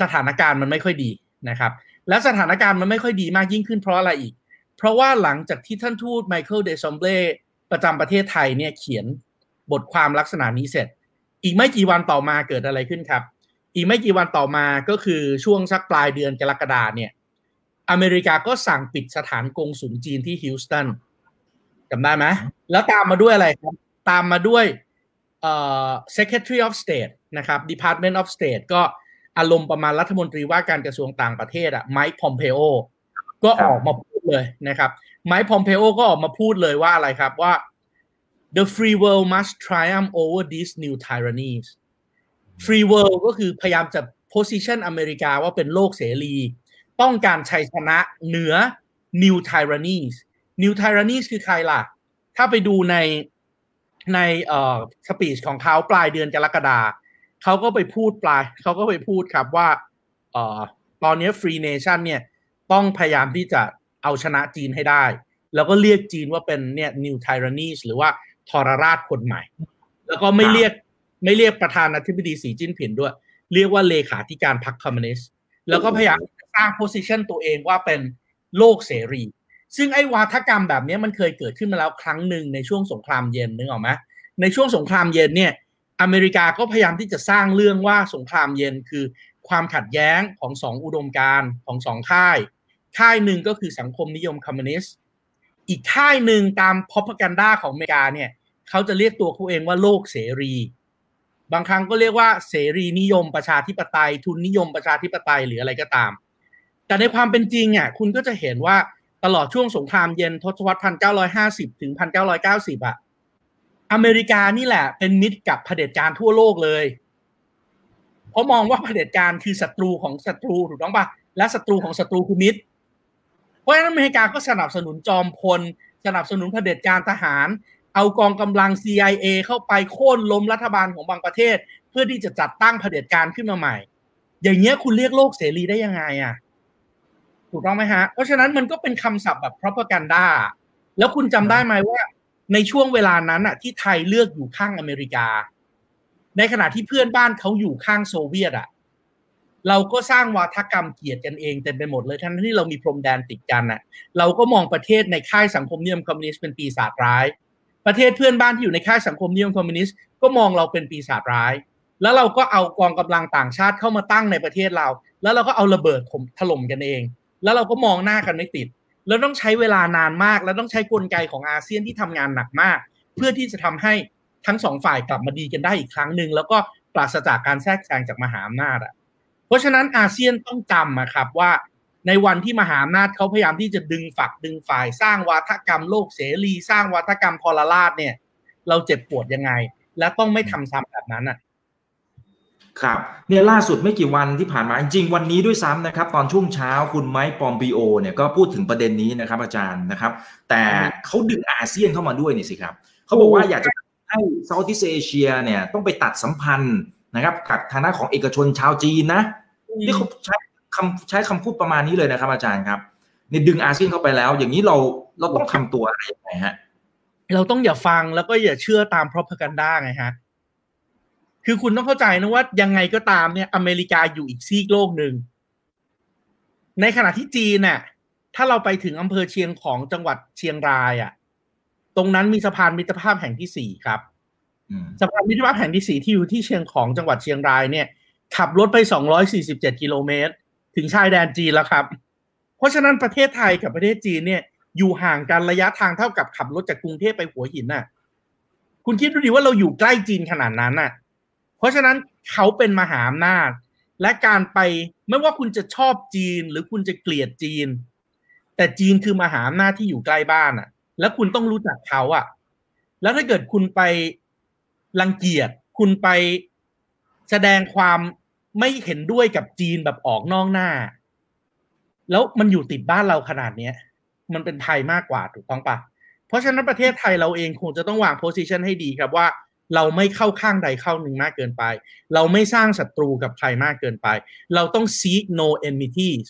สถานการณ์มันไม่ค่อยดีนะครับ และสถานการณ์มันไม่ค่อยดีมากยิ่งขึ้นเพราะอะไรอีก เพราะว่าหลังจากที่ท่านทูตไมเคิลเดอซอมเบรประจำประเทศไทยเนี่ยเขียนบทความลักษณะนี้เสร็จ อีกไม่กี่วันต่อมาเกิดอะไรขึ้นครับ อีกไม่กี่วันต่อมาก็คือช่วงสักปลายเดือนกรกฎาเนี่ย อเมริกาก็สั่งปิดสถานกงสุลจีนที่ฮิวสตันจำได้ไหมแล้วตามมาด้วยอะไรครับ ตามมาด้วยเอ่อ Secretary of State นะครับ Department of State ก็ อารมณ์ประมาณรัฐมนตรีว่าการกระทรวงต่างประเทศอะไมค์พอมเพโอก็ออกมาพูดเลยนะครับไมค์พอมเพโอก็ออกมาพูดเลยว่าอะไรครับว่า the free world must triumph over these new tyrannies free world ก็คือพยายามจะ position อเมริกาว่าเป็นโลกเสรี ต้องการชัยชนะเหนือ new tyrannies new tyrannies คือใครล่ะ ถ้าไปดูในในเอ่อสปีชของเขาปลายเดือนกรกฎาคม เขาก็ไปพูดปลายเขาก็ไปพูดครับว่าเอ่อตอนนี้ Free Nation เนี่ยต้องพยายามที่จะเอาชนะจีนให้ได้ แล้วก็เรียกจีนว่าเป็นเนี่ย New Tyrannies หรือว่าทรราชคนใหม่ แล้วก็ไม่เรียกไม่เรียกประธานาธิบดีสีจิ้นผินด้วย เรียกว่าเลขาธิการพรรคคอมมิวนิสต์แล้วก็พยายามสร้าง position ตัวเองว่าเป็นโลกเสรี ซึ่งไอ้วาทกรรมแบบนี้มันเคยเกิดขึ้นมาแล้วครั้งหนึ่งในช่วงสงครามเย็นนึกออกไหมในช่วงสงครามเย็นเนี่ย อเมริกาก็พยายามที่จะสร้างเรื่องว่าสงครามเย็นคือความขัดแย้งของสองอุดมการณ์ของสองค่าย ค่ายหนึ่งก็คือสังคมนิยมคอมมิวนิสต์ อีกค่ายหนึ่งตามพอพกันด้าของอเมริกาเนี่ยเขาจะเรียกตัวเขาเองว่าโลกเสรี บางครั้งก็เรียกว่าเสรีนิยมประชาธิปไตย ทุนนิยมประชาธิปไตยหรืออะไรก็ตาม แต่ในความเป็นจริงอะคุณก็จะเห็นว่าตลอดช่วงสงครามเย็นทศวรรษพันเก้าร้อยห้าสิบถึงพันเก้าร้อยเก้าสิบอะ อเมริกานี่แหละ เป็นมิตรกับเผด็จการทั่วโลกเลย เพราะมองว่าเผด็จการคือศัตรูของศัตรูถูกต้องปะและศัตรูของศัตรูคือมิตร เพราะฉะนั้นอเมริกาก็สนับสนุนจอมพล สนับสนุนเผด็จการทหาร เอากองกำลัง CIA เข้าไปโค่นล้มรัฐบาลของบางประเทศ เพื่อที่จะจัดตั้งเผด็จการขึ้นมาใหม่ อย่างเงี้ยคุณเรียกโลกเสรีได้ยังไงอะถูกต้องไหมฮะ เพราะฉะนั้นมันก็เป็นคำศัพท์แบบ propaganda แล้วคุณจำได้ไหมว่า ในช่วงเวลานั้นอะที่ไทยเลือกอยู่ข้างอเมริกา ในขณะที่เพื่อนบ้านเขาอยู่ข้างโซเวียตอะเราก็สร้างวาทกรรมเกลียดกันเองเต็มไปหมดเลยทั้งที่เรามีพรมแดนติดกันอะเราก็มองประเทศในค่ายสังคมนิยมคอมมิวนิสต์เป็นปีศาจร้าย ประเทศเพื่อนบ้านที่อยู่ในค่ายสังคมนิยมคอมมิวนิสต์ก็มองเราเป็นปีศาจร้าย แล้วเราก็เอากองกำลังต่างชาติเข้ามาตั้งในประเทศเรา แล้วเราก็เอาระเบิดถล่มกันเอง แล้วเราก็มองหน้ากันไม่ติด แล้วต้องใช้เวลานานมาก แล้วต้องใช้กลไกของอาเซียนที่ทำงานหนักมาก เพื่อที่จะทำให้ทั้งสองฝ่ายกลับมาดีกันได้อีกครั้งหนึ่งแล้วก็ปราศจากการแทรกแซงจากมหาอำนาจอะ เพราะฉะนั้นอาเซียนต้องจำนะครับว่าในวันที่มหาอำนาจเขาพยายามที่จะดึงฝักดึงฝ่าย สร้างวาทกรรมโลกเสรี สร้างวาทกรรมพลราชเนี่ย เราเจ็บปวดยังไง และต้องไม่ทำซ้ำแบบนั้นอะ ครับเนี่ยล่าสุดไม่กี่วันที่ผ่านมาจริงๆวันนี้ด้วยซ้ำนะครับ ตอนช่วงเช้าคุณไมค์ปอมปิโอเนี่ยก็พูดถึงประเด็นนี้นะครับ อาจารย์นะครับ แต่เขาดึงอาเซียนเข้ามาด้วยนี่สิครับเขาบอกว่าอยากจะให้เซาท์อีสเอเชียเนี่ยต้องไปตัดสัมพันธ์นะครับกับทางด้านของเอกชนชาวจีนนะที่เขาใช้คำใช้คำพูดประมาณนี้เลยนะครับ อาจารย์ครับนี่ดึงอาเซียนเข้าไปแล้ว อย่างนี้เราเราต้องทำตัวอะไรยังไงฮะเราต้องอย่าฟังแล้วก็อย่าเชื่อตาม propaganda ไงฮะ คือคุณต้องเข้าใจนะว่ายังไงก็ตามเนี่ยอเมริกาอยู่อีกซีกโลกหนึ่ง ในขณะที่จีนน่ะถ้าเราไปถึงอำเภอเชียงของจังหวัดเชียงรายอะ ตรงนั้นมีสะพานมิตรภาพแห่งที่สี่ครับสะพานมิตรภาพแห่งที่สี่ที่อยู่ที่เชียงของจังหวัดเชียงรายเนี่ย ขับรถไปสองร้อยสี่สิบเจ็ดกิโลเมตร ถึงชายแดนจีนแล้วครับ เพราะฉะนั้นประเทศไทยกับประเทศจีนเนี่ย อยู่ห่างกันระยะทางเท่ากับขับรถจากกรุงเทพไปหัวหินน่ะ คุณคิดดูดิว่าเราอยู่ใกล้จีนขนาดนั้นน่ะ เพราะฉะนั้นเขาเป็นมหาอำนาจ และการไปไม่ว่าคุณจะชอบจีนหรือคุณจะเกลียดจีน แต่จีนคือมหาอำนาจที่อยู่ใกล้บ้านอะ แล้วคุณต้องรู้จักเขาอะ แล้วถ้าเกิดคุณไปรังเกียจคุณไปแสดงความไม่เห็นด้วยกับจีนแบบออกนอกหน้า แล้วมันอยู่ติดบ้านเราขนาดเนี้ย มันเป็นไทยมากกว่าถูกต้องปะเพราะฉะนั้นประเทศไทยเราเองคงจะต้องวางโพสิชันให้ดีครับว่า เราไม่เข้าข้างใดเข้าหนึ่งมากเกินไป เราไม่สร้างศัตรูกับใครมากเกินไป เราต้อง seek no enmities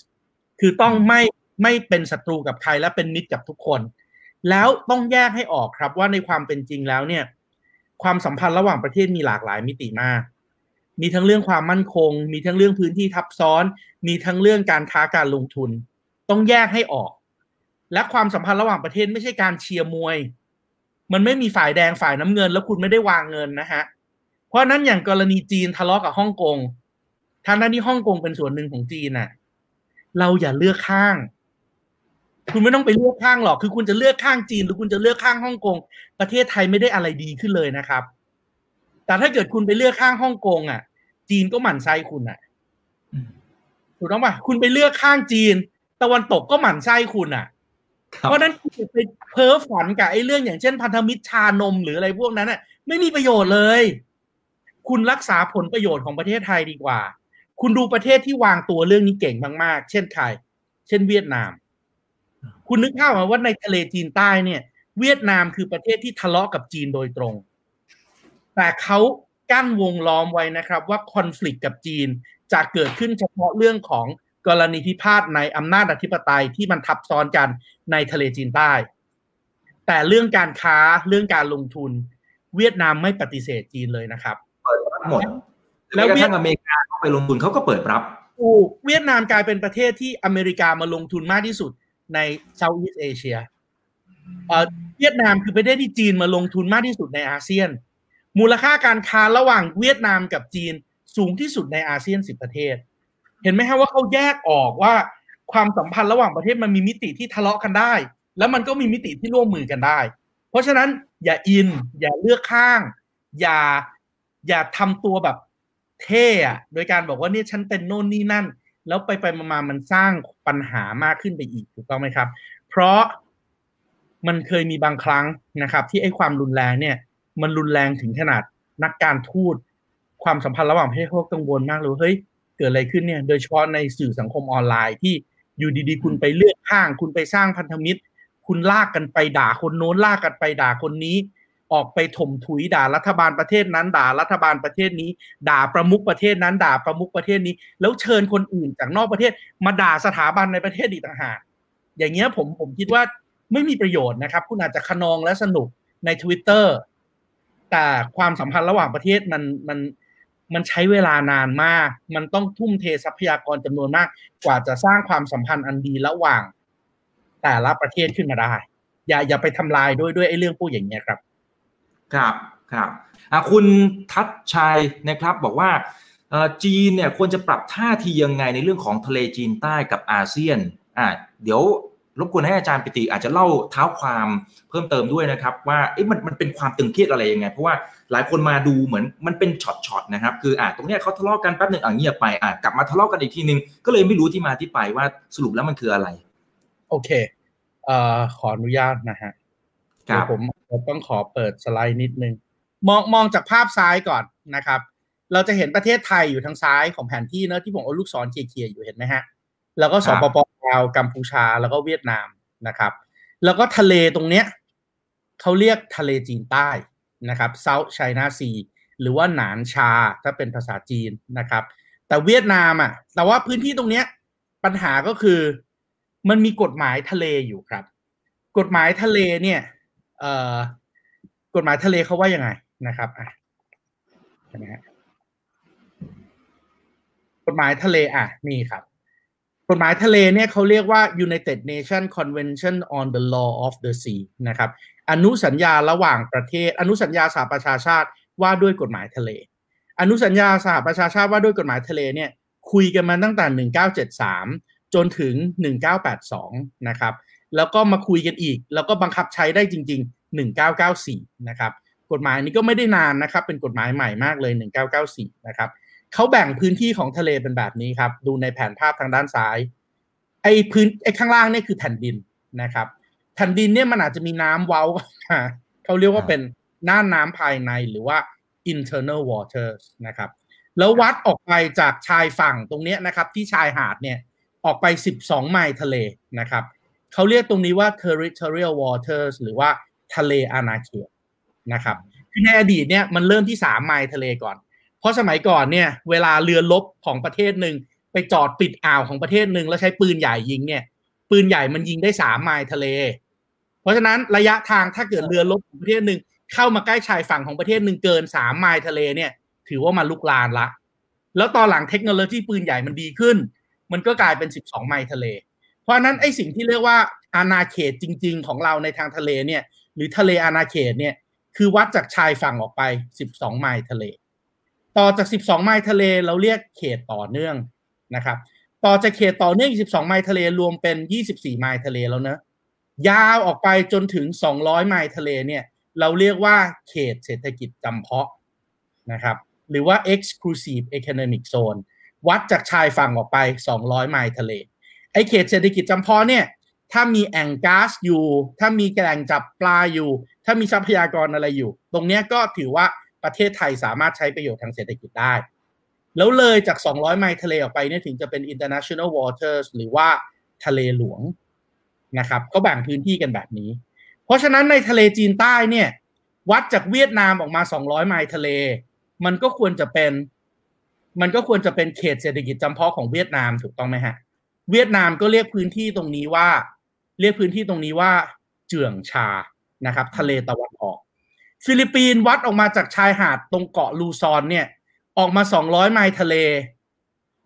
คือต้องไม่ไม่เป็นศัตรูกับใครและเป็นมิตรกับทุกคน แล้วต้องแยกให้ออกครับว่าในความเป็นจริงแล้วเนี่ย ความสัมพันธ์ระหว่างประเทศมีหลากหลายมิติมาก มีทั้งเรื่องความมั่นคง มีทั้งเรื่องพื้นที่ทับซ้อน มีทั้งเรื่องการค้าการลงทุน ต้องแยกให้ออก และความสัมพันธ์ระหว่างประเทศไม่ใช่การเชียร์มวย มันไม่มีฝ่ายแดงฝ่ายน้ำเงิน แล้วคุณไม่ได้วางเงินนะฮะ เพราะนั้นอย่างกรณีจีนทะเลาะกับฮ่องกงทางด้านที่ฮ่องกงเป็นส่วนหนึ่งของจีนน่ะ เราอย่าเลือกข้าง คุณไม่ต้องไปเลือกข้างหรอก คือคุณจะเลือกข้างจีน หรือคุณจะเลือกข้างฮ่องกง ประเทศไทยไม่ได้อะไรดีขึ้นเลยนะครับ แต่ถ้าเกิดคุณไปเลือกข้างฮ่องกงอะ จีนก็หมั่นไส้คุณอะถูกต้องป่ะคุณไปเลือกข้างจีน ตะวันตกก็หมั่นไส้คุณอะ เพราะนั้นคุณไปเพ้อฝันกับไอ้เรื่องอย่างเช่นพันธมิตรชานมหรืออะไรพวกนั้นน่ะไม่มีประโยชน์เลย คุณรักษาผลประโยชน์ของประเทศไทยดีกว่า คุณดูประเทศที่วางตัวเรื่องนี้เก่งมากๆ เช่นใคร เช่นเวียดนาม คุณนึกภาพมาว่าในทะเลจีนใต้เนี่ย เวียดนามคือประเทศที่ทะเลาะกับจีนโดยตรง แต่เขากั้นวงล้อมไว้นะครับ ว่าคอน FLICT กับจีนจะเกิดขึ้นเฉพาะเรื่องของ กรณีพิพาทในอำนาจอธิปไตยที่มันทับซ้อนกันในทะเลจีนใต้ แต่เรื่องการค้าเรื่องการลงทุน เวียดนามไม่ปฏิเสธจีนเลยนะครับเปิดรับหมด แล้วกระทั่งอเมริกาเข้าไปลงทุนเขาก็เปิดรับถูกเวียดนามกลายเป็นประเทศที่อเมริกามาลงทุนมากที่สุดในเซาท์อีสเอเชียเวียดนามคือประเทศที่จีนมาลงทุนมากที่สุดในอาเซียน มูลค่าการค้าระหว่างเวียดนามกับจีนสูงที่สุดในอาเซียนสิบประเทศ เห็นไหมฮะว่าเขาแยกออกว่า ความสัมพันธ์ระหว่างประเทศมันมีมิติที่ทะเลาะกันได้ แล้วมันก็มีมิติที่ร่วมมือกันได้ เพราะฉะนั้นอย่าอิน อย่าเลือกข้าง อย่าอย่าทำตัวแบบเท่อะโดยการบอกว่าเนี่ยฉันเป็นโน่นนี่นั่น แล้วไปไปมามันสร้างปัญหามากขึ้นไปอีกถูกต้องไหมครับ เพราะมันเคยมีบางครั้งนะครับ ที่ไอ้ความรุนแรงเนี่ย มันรุนแรงถึงขนาดนักการทูตความสัมพันธ์ระหว่างประเทศเขากังวลมากเลยเฮ้ย เกิดอะไรขึ้นเนี่ย โดยเฉพาะในสื่อสังคมออนไลน์ที่อยู่ดีๆ คุณไปเลือกข้าง คุณไปสร้างพันธมิตร คุณลากกันไปด่าคนโน้นลากกันไปด่าคนนี้ ออกไปถมถุยด่ารัฐบาลประเทศนั้น ด่ารัฐบาลประเทศนี้ ด่าประมุขประเทศนั้น ด่าประมุขประเทศนี้ แล้วเชิญคนอื่นจากนอกประเทศ มาด่าสถาบันในประเทศอีกต่างหากอย่างเงี้ยผมผมคิดว่าไม่มีประโยชน์นะครับ คุณอาจจะขนองและสนุกใน Twitter แต่ความสัมพันธ์ระหว่างประเทศมันมัน มันใช้เวลานานมาก มันต้องทุ่มเททรัพยากรจำนวนมาก กว่าจะสร้างความสัมพันธ์อันดีระหว่าง แต่ละประเทศขึ้นมาได้ อย่าอย่าไปทำลายด้วยด้วยไอ้เรื่องพูดอย่างเงี้ยครับ ครับครับคุณทัศชัยนะครับบอกว่าจีนเนี่ยควรจะปรับท่าทียังไงในเรื่องของทะเลจีนใต้กับอาเซียนอ่าเดี๋ยว รบกวนให้อาจารย์ปิติอาจจะเล่าเท้าความเพิ่มเติมด้วยนะครับ ว่าเอ๊ะมันมันเป็นความตึงเครียดอะไรยังไง เพราะว่าหลายคนมาดูเหมือนมันเป็นช็อตๆนะครับ คืออ่าตรงเนี้ยเขาทะเลาะกันแป๊บหนึ่งอ่าเงียบไปอ่ากลับมาทะเลาะกันอีกทีนึง ก็เลยไม่รู้ที่มาที่ไปว่าสรุปแล้วมันคืออะไร โอเคเอ่อขออนุญาตนะฮะครับผมต้องขอเปิดสไลด์นิดนึง มองมองจากภาพซ้ายก่อนนะครับ เราจะเห็นประเทศไทยอยู่ทางซ้ายของแผนที่เนอะที่ผมเอาลูกศรเคลียร์ๆอยู่เห็นไหมฮะ แล้วก็สปปลาวกัมพูชาแล้วก็เวียดนามนะครับ แล้วก็ทะเลตรงเนี้ยเขาเรียกทะเลจีนใต้นะครับ South China Sea หรือว่าหนานชาถ้าเป็นภาษาจีนนะครับ แต่เวียดนามอะแต่ว่าพื้นที่ตรงเนี้ยปัญหาก็คือมันมีกฎหมายทะเลอยู่ครับ กฎหมายทะเลเนี่ยเอ่อกฎหมายทะเลเขาว่ายังไงนะครับอะเห็นไหมฮะกฎหมายทะเลอะนี่ครับ กฎหมายทะเลเนี่ยเขาเรียกว่า United Nations Convention on the Law of the Sea นะครับ อนุสัญญาระหว่างประเทศ อนุสัญญาสหประชาชาติว่าด้วยกฎหมายทะเล อนุสัญญาสหประชาชาติว่าด้วยกฎหมายทะเลเนี่ยคุยกันมาตั้งแต่ 1973 จนถึง 1982 นะครับ แล้วก็มาคุยกันอีก แล้วก็บังคับใช้ได้จริง ๆ 1994 นะครับ กฎหมายนี้ก็ไม่ได้นานนะครับ เป็นกฎหมายใหม่มากเลย 1994 นะครับ เขาแบ่งพื้นที่ของทะเลเป็นแบบนี้ครับ ดูในแผนภาพทางด้านซ้าย ไอ้พื้นไอ้ข้างล่างเนี่ยคือแผ่นดินนะครับ แผ่นดินเนี่ยมันอาจจะมีน้ำเว้ามาเขาเรียกว่าเป็นหน้าน้ำภายในหรือว่า internal waters นะครับ แล้ววัดออกไปจากชายฝั่งตรงเนี้ยนะครับ ที่ชายหาดเนี่ยออกไป 12 ไมล์ทะเลนะครับเขาเรียกตรงนี้ว่า territorial waters หรือว่าทะเลอาณาเขตนะครับคือในอดีตเนี่ยมันเริ่มที่ 3 ไมล์ทะเลก่อนเพ ราะสมัยก่อนเนี่ย เวลาเรือลบของประเทศหนึ่งไปจอดปิดอ่าวของประเทศหนึ่งแล้วใช้ปืนใหญ่ยิงเนี่ย ปืนใหญ่มันยิงได้3ไมล์ทะเล เพราะฉะนั้นระยะทางถ้าเกิดเรือลบของประเทศหนึ่งเข้ามาใกล้ชายฝั่งของประเทศหนึ่งเกิน3ไมล์ทะเลเนี่ย ถือว่ามาลุกลานละ แล้วตอนหลังเทคโนโลยีปืนใหญ่มันดีขึ้น มันก็กลายเป็น12ไมล์ทะเล เพราะนั้นไอ้สิ่งที่เรียกว่าอาณาเขตจริง ๆ ของเราในทางทะเลเนี่ย หรือทะเลอาณาเขตเนี่ยคือวัดจากชายฝั่งออกไป12ไมล์ทะเล ต่อจาก 12 ไมล์ทะเลเราเรียกเขตต่อเนื่องนะครับ ต่อจากเขตต่อเนื่อง 12 ไมล์ทะเลรวมเป็น 24 ไมล์ทะเลแล้วเนะยาวออกไปจนถึง 200 ไมล์ทะเลเนี่ยเราเรียกว่าเขตเศรษฐกิจจำเพาะนะครับหรือว่า exclusive economic zone วัดจากชายฝั่งออกไป 200 ไมล์ทะเล ไอเขตเศรษฐกิจจำเพาะเนี่ยถ้ามีแอ่งก๊าซอยู่ ถ้ามีแหล่งจับปลาอยู่ ถ้ามีทรัพยากรอะไรอยู่ ตรงนี้ก็ถือว่า ประเทศไทยสามารถใช้ประโยชน์ทางเศรษฐกิจได้ แล้วเลยจาก 200 ไมล์ทะเลออกไปเนี่ยถึงจะเป็น international waters หรือว่าทะเลหลวงนะครับก็แบ่งพื้นที่กันแบบนี้ เพราะฉะนั้นในทะเลจีนใต้เนี่ยวัดจากเวียดนามออกมา 200 ไมล์ทะเล มันก็ควรจะเป็น มันก็ควรจะเป็นเขตเศรษฐกิจจำเพาะของเวียดนามถูกต้องไหมฮะ เวียดนามก็เรียกพื้นที่ตรงนี้ว่า เรียกพื้นที่ตรงนี้ว่า Trường Sa นะครับ ทะเลตะวันออก ฟิลิปปินส์วัดออกมาจากชายหาดตรงเกาะลูซอนเนี่ย ออกมา 200 ไมล์ทะเล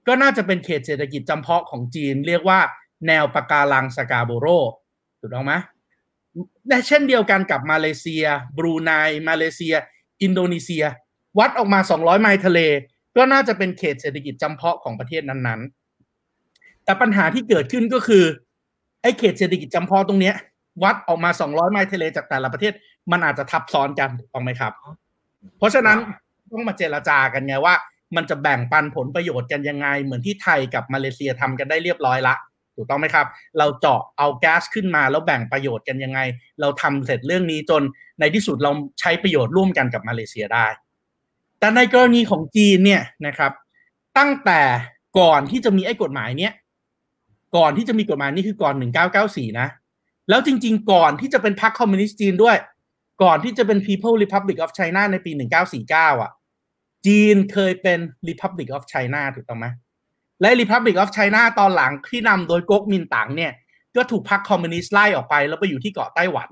ก็น่าจะเป็นเขตเศรษฐกิจจำเพาะของจีน เรียกว่าแนวปะการังสการ์โบโรห์ถูกต้องไหมและเช่นเดียวกันกับมาเลเซีย บรูไนมาเลเซีย อินโดนีเซีย วัดออกมา 200 ไมล์ทะเล ก็น่าจะเป็นเขตเศรษฐกิจจำเพาะของประเทศนั้นๆ แต่ปัญหาที่เกิดขึ้นก็คือไอ้เขตเศรษฐกิจจำเพาะตรงเนี้ยวัดออกมา 200 ไมล์ทะเลจากแต่ละประเทศ มันอาจจะทับซ้อนกันถูกต้องไหมครับ เพราะฉะนั้นต้องมาเจรจากันไงว่า มันจะแบ่งปันผลประโยชน์กันยังไง เหมือนที่ไทยกับมาเลเซียทำกันได้เรียบร้อยละถูกต้องไหมครับ เราเจาะเอาแก๊สขึ้นมาแล้วแบ่งประโยชน์กันยังไง เราทำเสร็จเรื่องนี้จนในที่สุดเราใช้ประโยชน์ร่วมกันกับมาเลเซียได้ แต่ในกรณีของจีนเนี่ยนะครับ ตั้งแต่ก่อนที่จะมีไอ้กฎหมายเนี้ยก่อนที่จะมีกฎหมายนี่คือก่อน 1994 นะ แล้วจริง ๆ ก่อนที่จะเป็นพรรคคอมมิวนิสต์จีนด้วย ก่อนที่จะเป็น People Republic of China ในปี 1949 อะ จีนเคยเป็น Republic of China ถูกต้องไหมและ Republic of China ตอนหลังที่นำโดยก๊กมินตั๋งเนี่ย ก็ถูกพรรคคอมมิวนิสต์ไล่ออกไป แล้วไปอยู่ที่เกาะไต้หวัน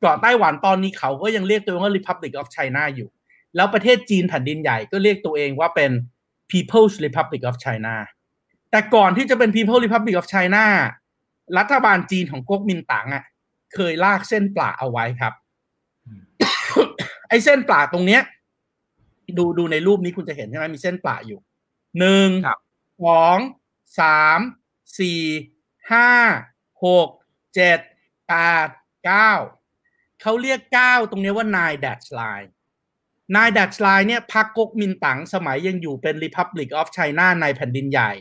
เกาะไต้หวันตอนนี้เขาก็ยังเรียกตัวเองว่า Republic of China อยู่ แล้วประเทศจีนแผ่นดินใหญ่ก็เรียกตัวเองว่าเป็น People's Republic of China แต่ก่อนที่จะเป็น People Republic of China รัฐบาลจีนของก๊กมินตั๋งอะ เคยลากเส้นปลาเอาไว้ครับ ไอ้เส้นปลาตรงเนี้ย ดูดูในรูปนี้คุณจะเห็นใช่ไหมมีเส้นปลาอยู่หนึ่งครับสองสามสี่ห้าหกเจ็ดแปดเก้าเขาเรียกเก้าตรงนี้ว่า nine dash line nine dash line เนี่ยพรรคก๊กมินตั๋งสมัยยังอยู่เป็น Republic of China ในแผ่นดินใหญ่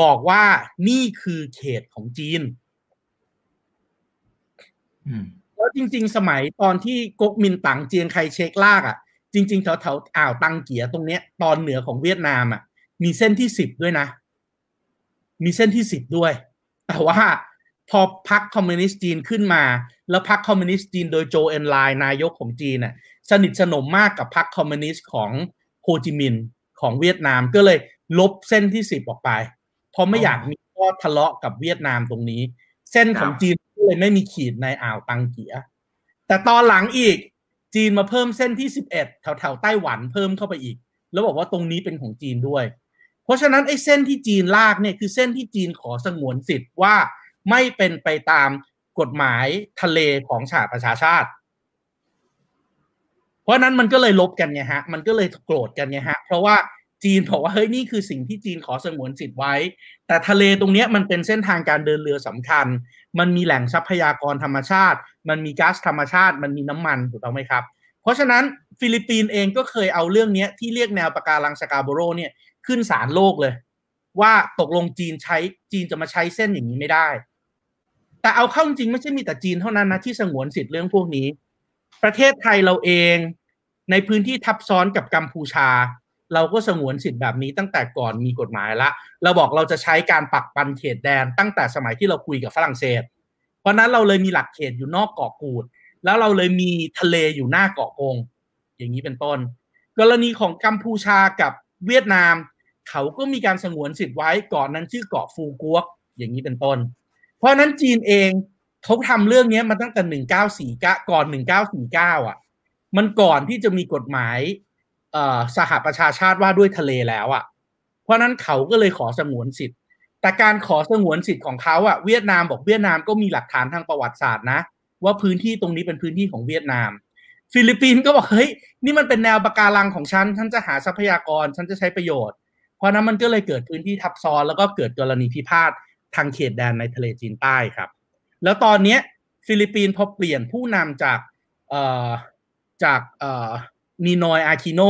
บอกว่านี่คือเขตของจีนอืม แล้วจริง ๆ สมัยตอนที่ก๊กมินตั๋งเจียงไคเชกลากอะ จริง ๆแถวแถวอ่าวตังเกี๋ยตรงเนี้ย ตอนเหนือของเวียดนามอะ มีเส้นที่สิบด้วยนะ มีเส้นที่สิบด้วย แต่ว่าพอพรรคคอมมิวนิสต์จีนขึ้นมา แล้วพรรคคอมมิวนิสต์จีนโดยโจวเอินไหลนายกของจีนน่ะสนิทสนมมากกับพรรคคอมมิวนิสต์ของโฮจิมินห์ของเวียดนามก็เลยลบเส้นที่สิบออกไป เพราะไม่อยากมีข้อทะเลาะกับเวียดนามตรงนี้ เส้นของจีนก็ เลยไม่มีขีดในอ่าวตังเกีย แต่ตอนหลังอีกจีนมาเพิ่มเส้นที่สิบเอ็ดแถวแถวไต้หวันเพิ่มเข้าไปอีก แล้วบอกว่าตรงนี้เป็นของจีนด้วย เพราะฉะนั้นไอ้เส้นที่จีนลากเนี่ยคือเส้นที่จีนขอสงวนสิทธิ์ว่าไม่เป็นไปตามกฎหมายทะเลของสหประชาชาติ เพราะนั้นมันก็เลยลบกันไงฮะ มันก็เลยโกรธกันไงฮะ เพราะว่า จีนบอกว่าเฮ้ยนี่คือสิ่งที่จีนขอสงวนสิทธิ์ไว้ แต่ทะเลตรงนี้มันเป็นเส้นทางการเดินเรือสำคัญ มันมีแหล่งทรัพยากรธรรมชาติ มันมีก๊าซธรรมชาติ มันมีน้ำมันถูกต้องไหมครับ เพราะฉะนั้นฟิลิปปินส์เองก็เคยเอาเรื่องนี้ที่เรียกแนวปะการังสกาโบโรเนี่ยขึ้นศาลโลกเลย ว่าตกลงจีนใช้จีนจะมาใช้เส้นอย่างนี้ไม่ได้ แต่เอาเข้าจริงไม่ใช่มีแต่จีนเท่านั้นนะที่สงวนสิทธิ์เรื่องพวกนี้ ประเทศไทยเราเองในพื้นที่ทับซ้อนกับกัมพูชา เราก็สงวนสิทธิ์แบบนี้ตั้งแต่ก่อนมีกฎหมายละ เราบอกเราจะใช้การปักปันเขตแดนตั้งแต่สมัยที่เราคุยกับฝรั่งเศส เพราะนั้นเราเลยมีหลักเขตอยู่นอกเกาะกูด แล้วเราเลยมีทะเลอยู่หน้าเกาะกง อย่างนี้เป็นต้น กรณีของกัมพูชากับเวียดนาม เขาก็มีการสงวนสิทธิ์ไว้เกาะนั้นชื่อเกาะฟูกวก อย่างนี้เป็นต้น เพราะนั้นจีนเองเขาทำเรื่องนี้มาตั้งแต่หนึ่งเก้าสี่เก้าก่อนหนึ่งเก้าสี่เก้าอะ มันก่อนที่จะมีกฎหมาย สหประชาชาติว่าด้วยทะเลแล้วอะ เพราะนั้นเขาก็เลยขอสงวนสิทธิ์ แต่การขอสงวนสิทธิ์ของเขาอะเวียดนามบอกเวียดนามก็มีหลักฐานทางประวัติศาสตร์นะ ว่าพื้นที่ตรงนี้เป็นพื้นที่ของเวียดนาม ฟิลิปปินส์ก็บอกเฮ้ยนี่มันเป็นแนวปะการังของฉันฉันจะหาทรัพยากรฉันจะใช้ประโยชน์ เพราะนั้นมันก็เลยเกิดพื้นที่ทับซ้อนแล้วก็เกิดกรณีพิพาททางเขตแดนในทะเลจีนใต้ครับ แล้วตอนนี้ฟิลิปปินส์พอเปลี่ยนผู้นำจากเอ่อจาก เอ่อนินอยอาคีโน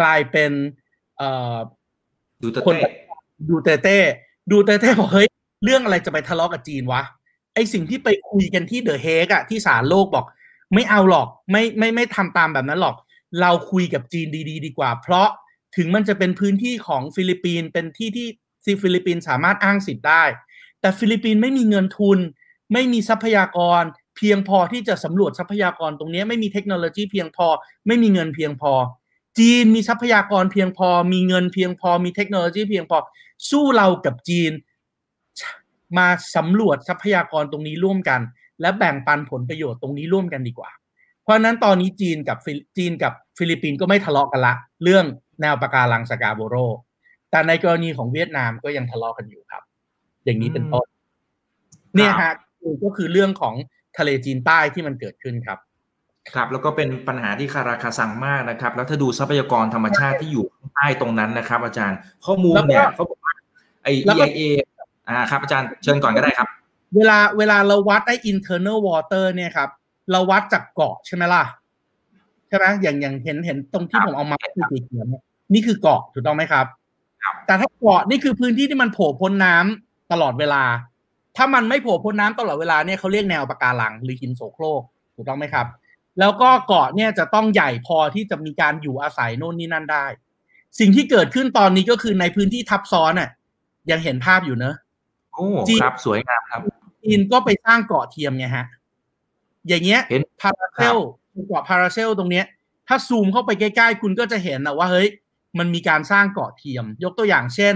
กลายเป็นเอ่อดูเตร์เต้ดูเตร์เต้ดูเตร์เต้บอกเฮ้ย เรื่องอะไรจะไปทะเลาะกับจีนวะ ไอสิ่งที่ไปคุยกันที่เดอะเฮกอะที่ศาลโลกบอก ไม่เอาหรอกไม่ไม่ไม่ทำตามแบบนั้นหรอก เราคุยกับจีนดีๆดีกว่า เพราะถึงมันจะเป็นพื้นที่ของฟิลิปปินส์เป็นที่ที่ซึ่งฟิลิปปินส์สามารถอ้างสิทธิ์ได้ แต่ฟิลิปปินส์ไม่มีเงินทุน ไม่มีทรัพยากร เพียงพอที่จะสำรวจทรัพยากรตรงนี้ไม่มีเทคโนโลยีเพียงพอ ไม่มีเงินเพียงพอ จีนมีทรัพยากรเพียงพอ มีเงินเพียงพอ มีเทคโนโลยีเพียงพอ สู้เรากับจีน มาสำรวจทรัพยากรตรงนี้ร่วมกัน และแบ่งปันผลประโยชน์ตรงนี้ร่วมกันดีกว่า เพราะนั้นตอนนี้จีนกับจีนกับฟิลิปปินส์ก็ไม่ทะเลาะกันละ เรื่องแนวปะการังสกาโบโร แต่ในกรณีของเวียดนามก็ยังทะเลาะกันอยู่ครับ อย่างนี้เป็นต้นเนี่ยฮะก็คือเรื่องของ ทะเลจีนใต้ที่มันเกิดขึ้นครับ ครับ แล้วก็เป็นปัญหาที่คาราคาซังมากนะครับ แล้วถ้าดูทรัพยากรธรรมชาติที่อยู่ข้างใต้ตรงนั้นนะครับ อาจารย์ข้อมูลเนี่ยเขาบอกว่าไอ EIA อ่าครับ อาจารย์เชิญก่อนก็ได้ครับ เวลาเวลาเราวัดไอ้ internal water เนี่ยครับ เราวัดจากเกาะใช่ไหมล่ะใช่ไหมอย่างอย่างเห็นเห็นตรงที่ผมเอามาคือสีเขียวเนี่ยนี่คือเกาะถูกต้องไหมครับครับ แต่ถ้าเกาะนี่คือพื้นที่ที่มันโผล่พ้นน้ำตลอดเวลา ถ้ามันไม่โผล่พ้นน้ำตลอดเวลาเนี่ยเขาเรียกแนวปะการังหรือหินโสโครกถูกต้องไหมครับ แล้วก็เกาะเนี่ยจะต้องใหญ่พอที่จะมีการอยู่อาศัยโน่นนี่นั่นได้ สิ่งที่เกิดขึ้นตอนนี้ก็คือในพื้นที่ทับซ้อนน่ะ ยังเห็นภาพอยู่เนอะโอ้จีนครับสวยงามครับจีนก็ไปสร้างเกาะเทียมไงฮะ อย่างเงี้ยเห็นพาราเซลเกาะพาราเซลตรงเนี้ย ถ้าซูมเข้าไปใกล้ๆ คุณก็จะเห็นนะว่าเฮ้ยมันมีการสร้างเกาะเทียม ยกตัวอย่างเช่น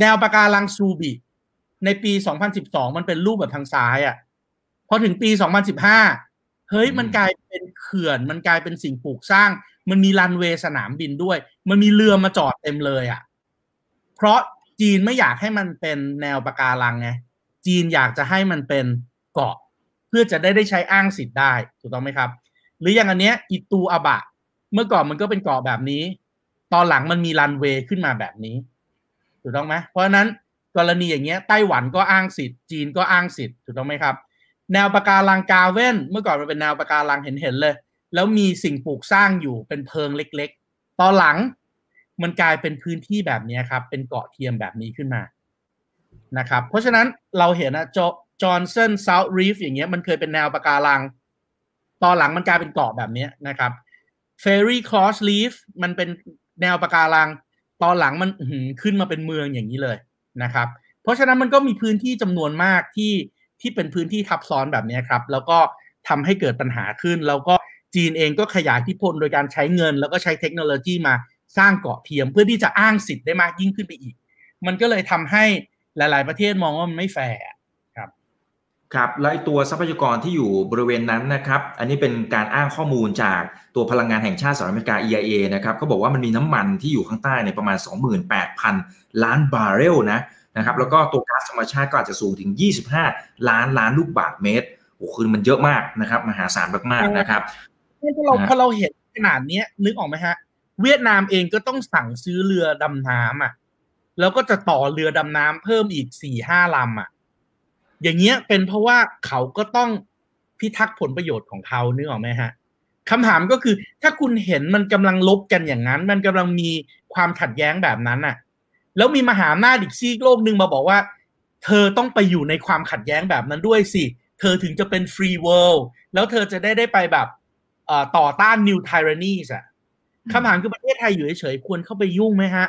แนวปะการังซูบิ ในปี 2012 มันเป็นรูปแบบทางซ้ายอะ่ะพอถึงปี 2015 เฮ้ยมันกลายเป็นเขื่อน มันกลายเป็นสิ่งปลูกสร้าง มันมีรันเวย์สนามบินด้วย มันมีเรือมาจอดเต็มเลยอะ่ะ เพราะจีนไม่อยากให้มันเป็นแนวปะการังไงจีนอยากจะให้มันเป็นเกาะ เพื่อจะได้ได้ใช้อ้างสิทธิ์ได้ถูกต้องไหมครับ หรืออย่างอันเนี้ยอิตูอาบะ เมื่อก่อนมันก็เป็นเกาะแบบนี้ ตอนหลังมันมีรันเวย์ขึ้นมาแบบนี้ถูกต้องไหมเพราะฉะนั้น กรณีอย่างเงี้ยไต้หวันก็อ้างสิทธิ์จีนก็อ้างสิทธิ์ถูกต้องไหมครับ แนวปะการังกาเว่นเมื่อก่อนมันเป็นแนวปะการังเห็นๆเลย แล้วมีสิ่งปลูกสร้างอยู่เป็นเพิงเล็ก ๆ ตอนหลังมันกลายเป็นพื้นที่แบบนี้ครับ เป็นเกาะเทียมแบบนี้ขึ้นมานะครับ เพราะฉะนั้นเราเห็นนะจจอห์นสันเซาท์รีฟอย่างเงี้ยมันเคยเป็นแนวปะการัง ตอนหลังมันกลายเป็นเกาะแบบนี้นะครับ ferry cross reef มันเป็นแนวปะการัง ตอนหลังมันขึ้นมาเป็นเมืองอย่างนี้เลย นะครับ เพราะฉะนั้นมันก็มีพื้นที่จำนวนมากที่ที่เป็นพื้นที่ทับซ้อนแบบนี้ครับ แล้วก็ทำให้เกิดปัญหาขึ้น แล้วก็จีนเองก็ขยายที่พลโดยการใช้เงิน แล้วก็ใช้เทคโนโลยีมาสร้างเกาะเทียม เพื่อที่จะอ้างสิทธิ์ได้มากยิ่งขึ้นไปอีก มันก็เลยทำให้หลาย ๆ ประเทศมองว่ามันไม่แฟร์ ครับครับแล้วตัวทรัพยากรที่อยู่บริเวณนั้นนะครับอันนี้เป็นการอ้างข้อมูลจากตัวพลังงานแห่งชาติสหรัฐอเมริกา EIA นะครับเขาบอกว่ามันมีน้ำมันที่อยู่ข้างใต้ในประมาณ 28,000 ล้านบาร์เรลนะนะครับแล้วก็ตัวก๊าซธรรมชาติก็อาจจะสูงถึง 25 ล้านล้านลูกบาศก์เมตรโอ้คือมันเยอะมากนะครับมหาศาลมากๆนะครับพอเราพอเราเห็นขนาดนี้นึกออกไหมฮะ เวียดนามเองก็ต้องสั่งซื้อเรือดำน้ำอะแล้วก็จะต่อเรือดำน้ำเพิ่มอีกสี่ห้าลำอะ อย่างเงี้ยเป็นเพราะว่าเขาก็ต้องพิทักษ์ผลประโยชน์ของเขานึกออกไหมฮะคำถามก็คือ ถ้าคุณเห็นมันกำลังลบกันอย่างนั้น มันกำลังมีความขัดแย้งแบบนั้นอะ แล้วมีมหาอำนาจอีกซีกโลกหนึ่งมาบอกว่า เธอต้องไปอยู่ในความขัดแย้งแบบนั้นด้วยสิ เธอถึงจะเป็นฟรีเวิลด์แล้วเธอจะได้ได้ไปแบบต่อต้านนิวไทรนีสอะคำถามคือประเทศไทยอยู่เฉยๆควรเข้าไปยุ่งไหมฮะ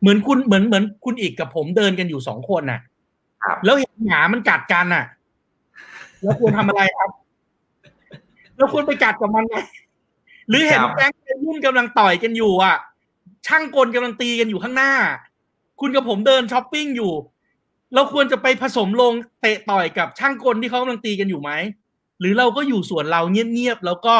เหมือนคุณเหมือนเหมือนคุณอีกกับผมเดินกันอยู่สองคนน่ะแล้วเห็นหมามันกัดกันน่ะ แล้วควรทำอะไรครับ แล้วควรไปกัดกับมันไหมหรือเห็นแก๊งวัยรุ่นกำลังต่อยกันอยู่ อะ ช่างกลกำลังตีกันอยู่ข้างหน้า คุณกับผมเดินช้อปปิ้งอยู่เราควรจะไปผสมลงเตะต่อยกับช่างกลที่เขากำลังตีกันอยู่ไหมหรือเราก็อยู่ส่วนเราเงียบๆแล้วก็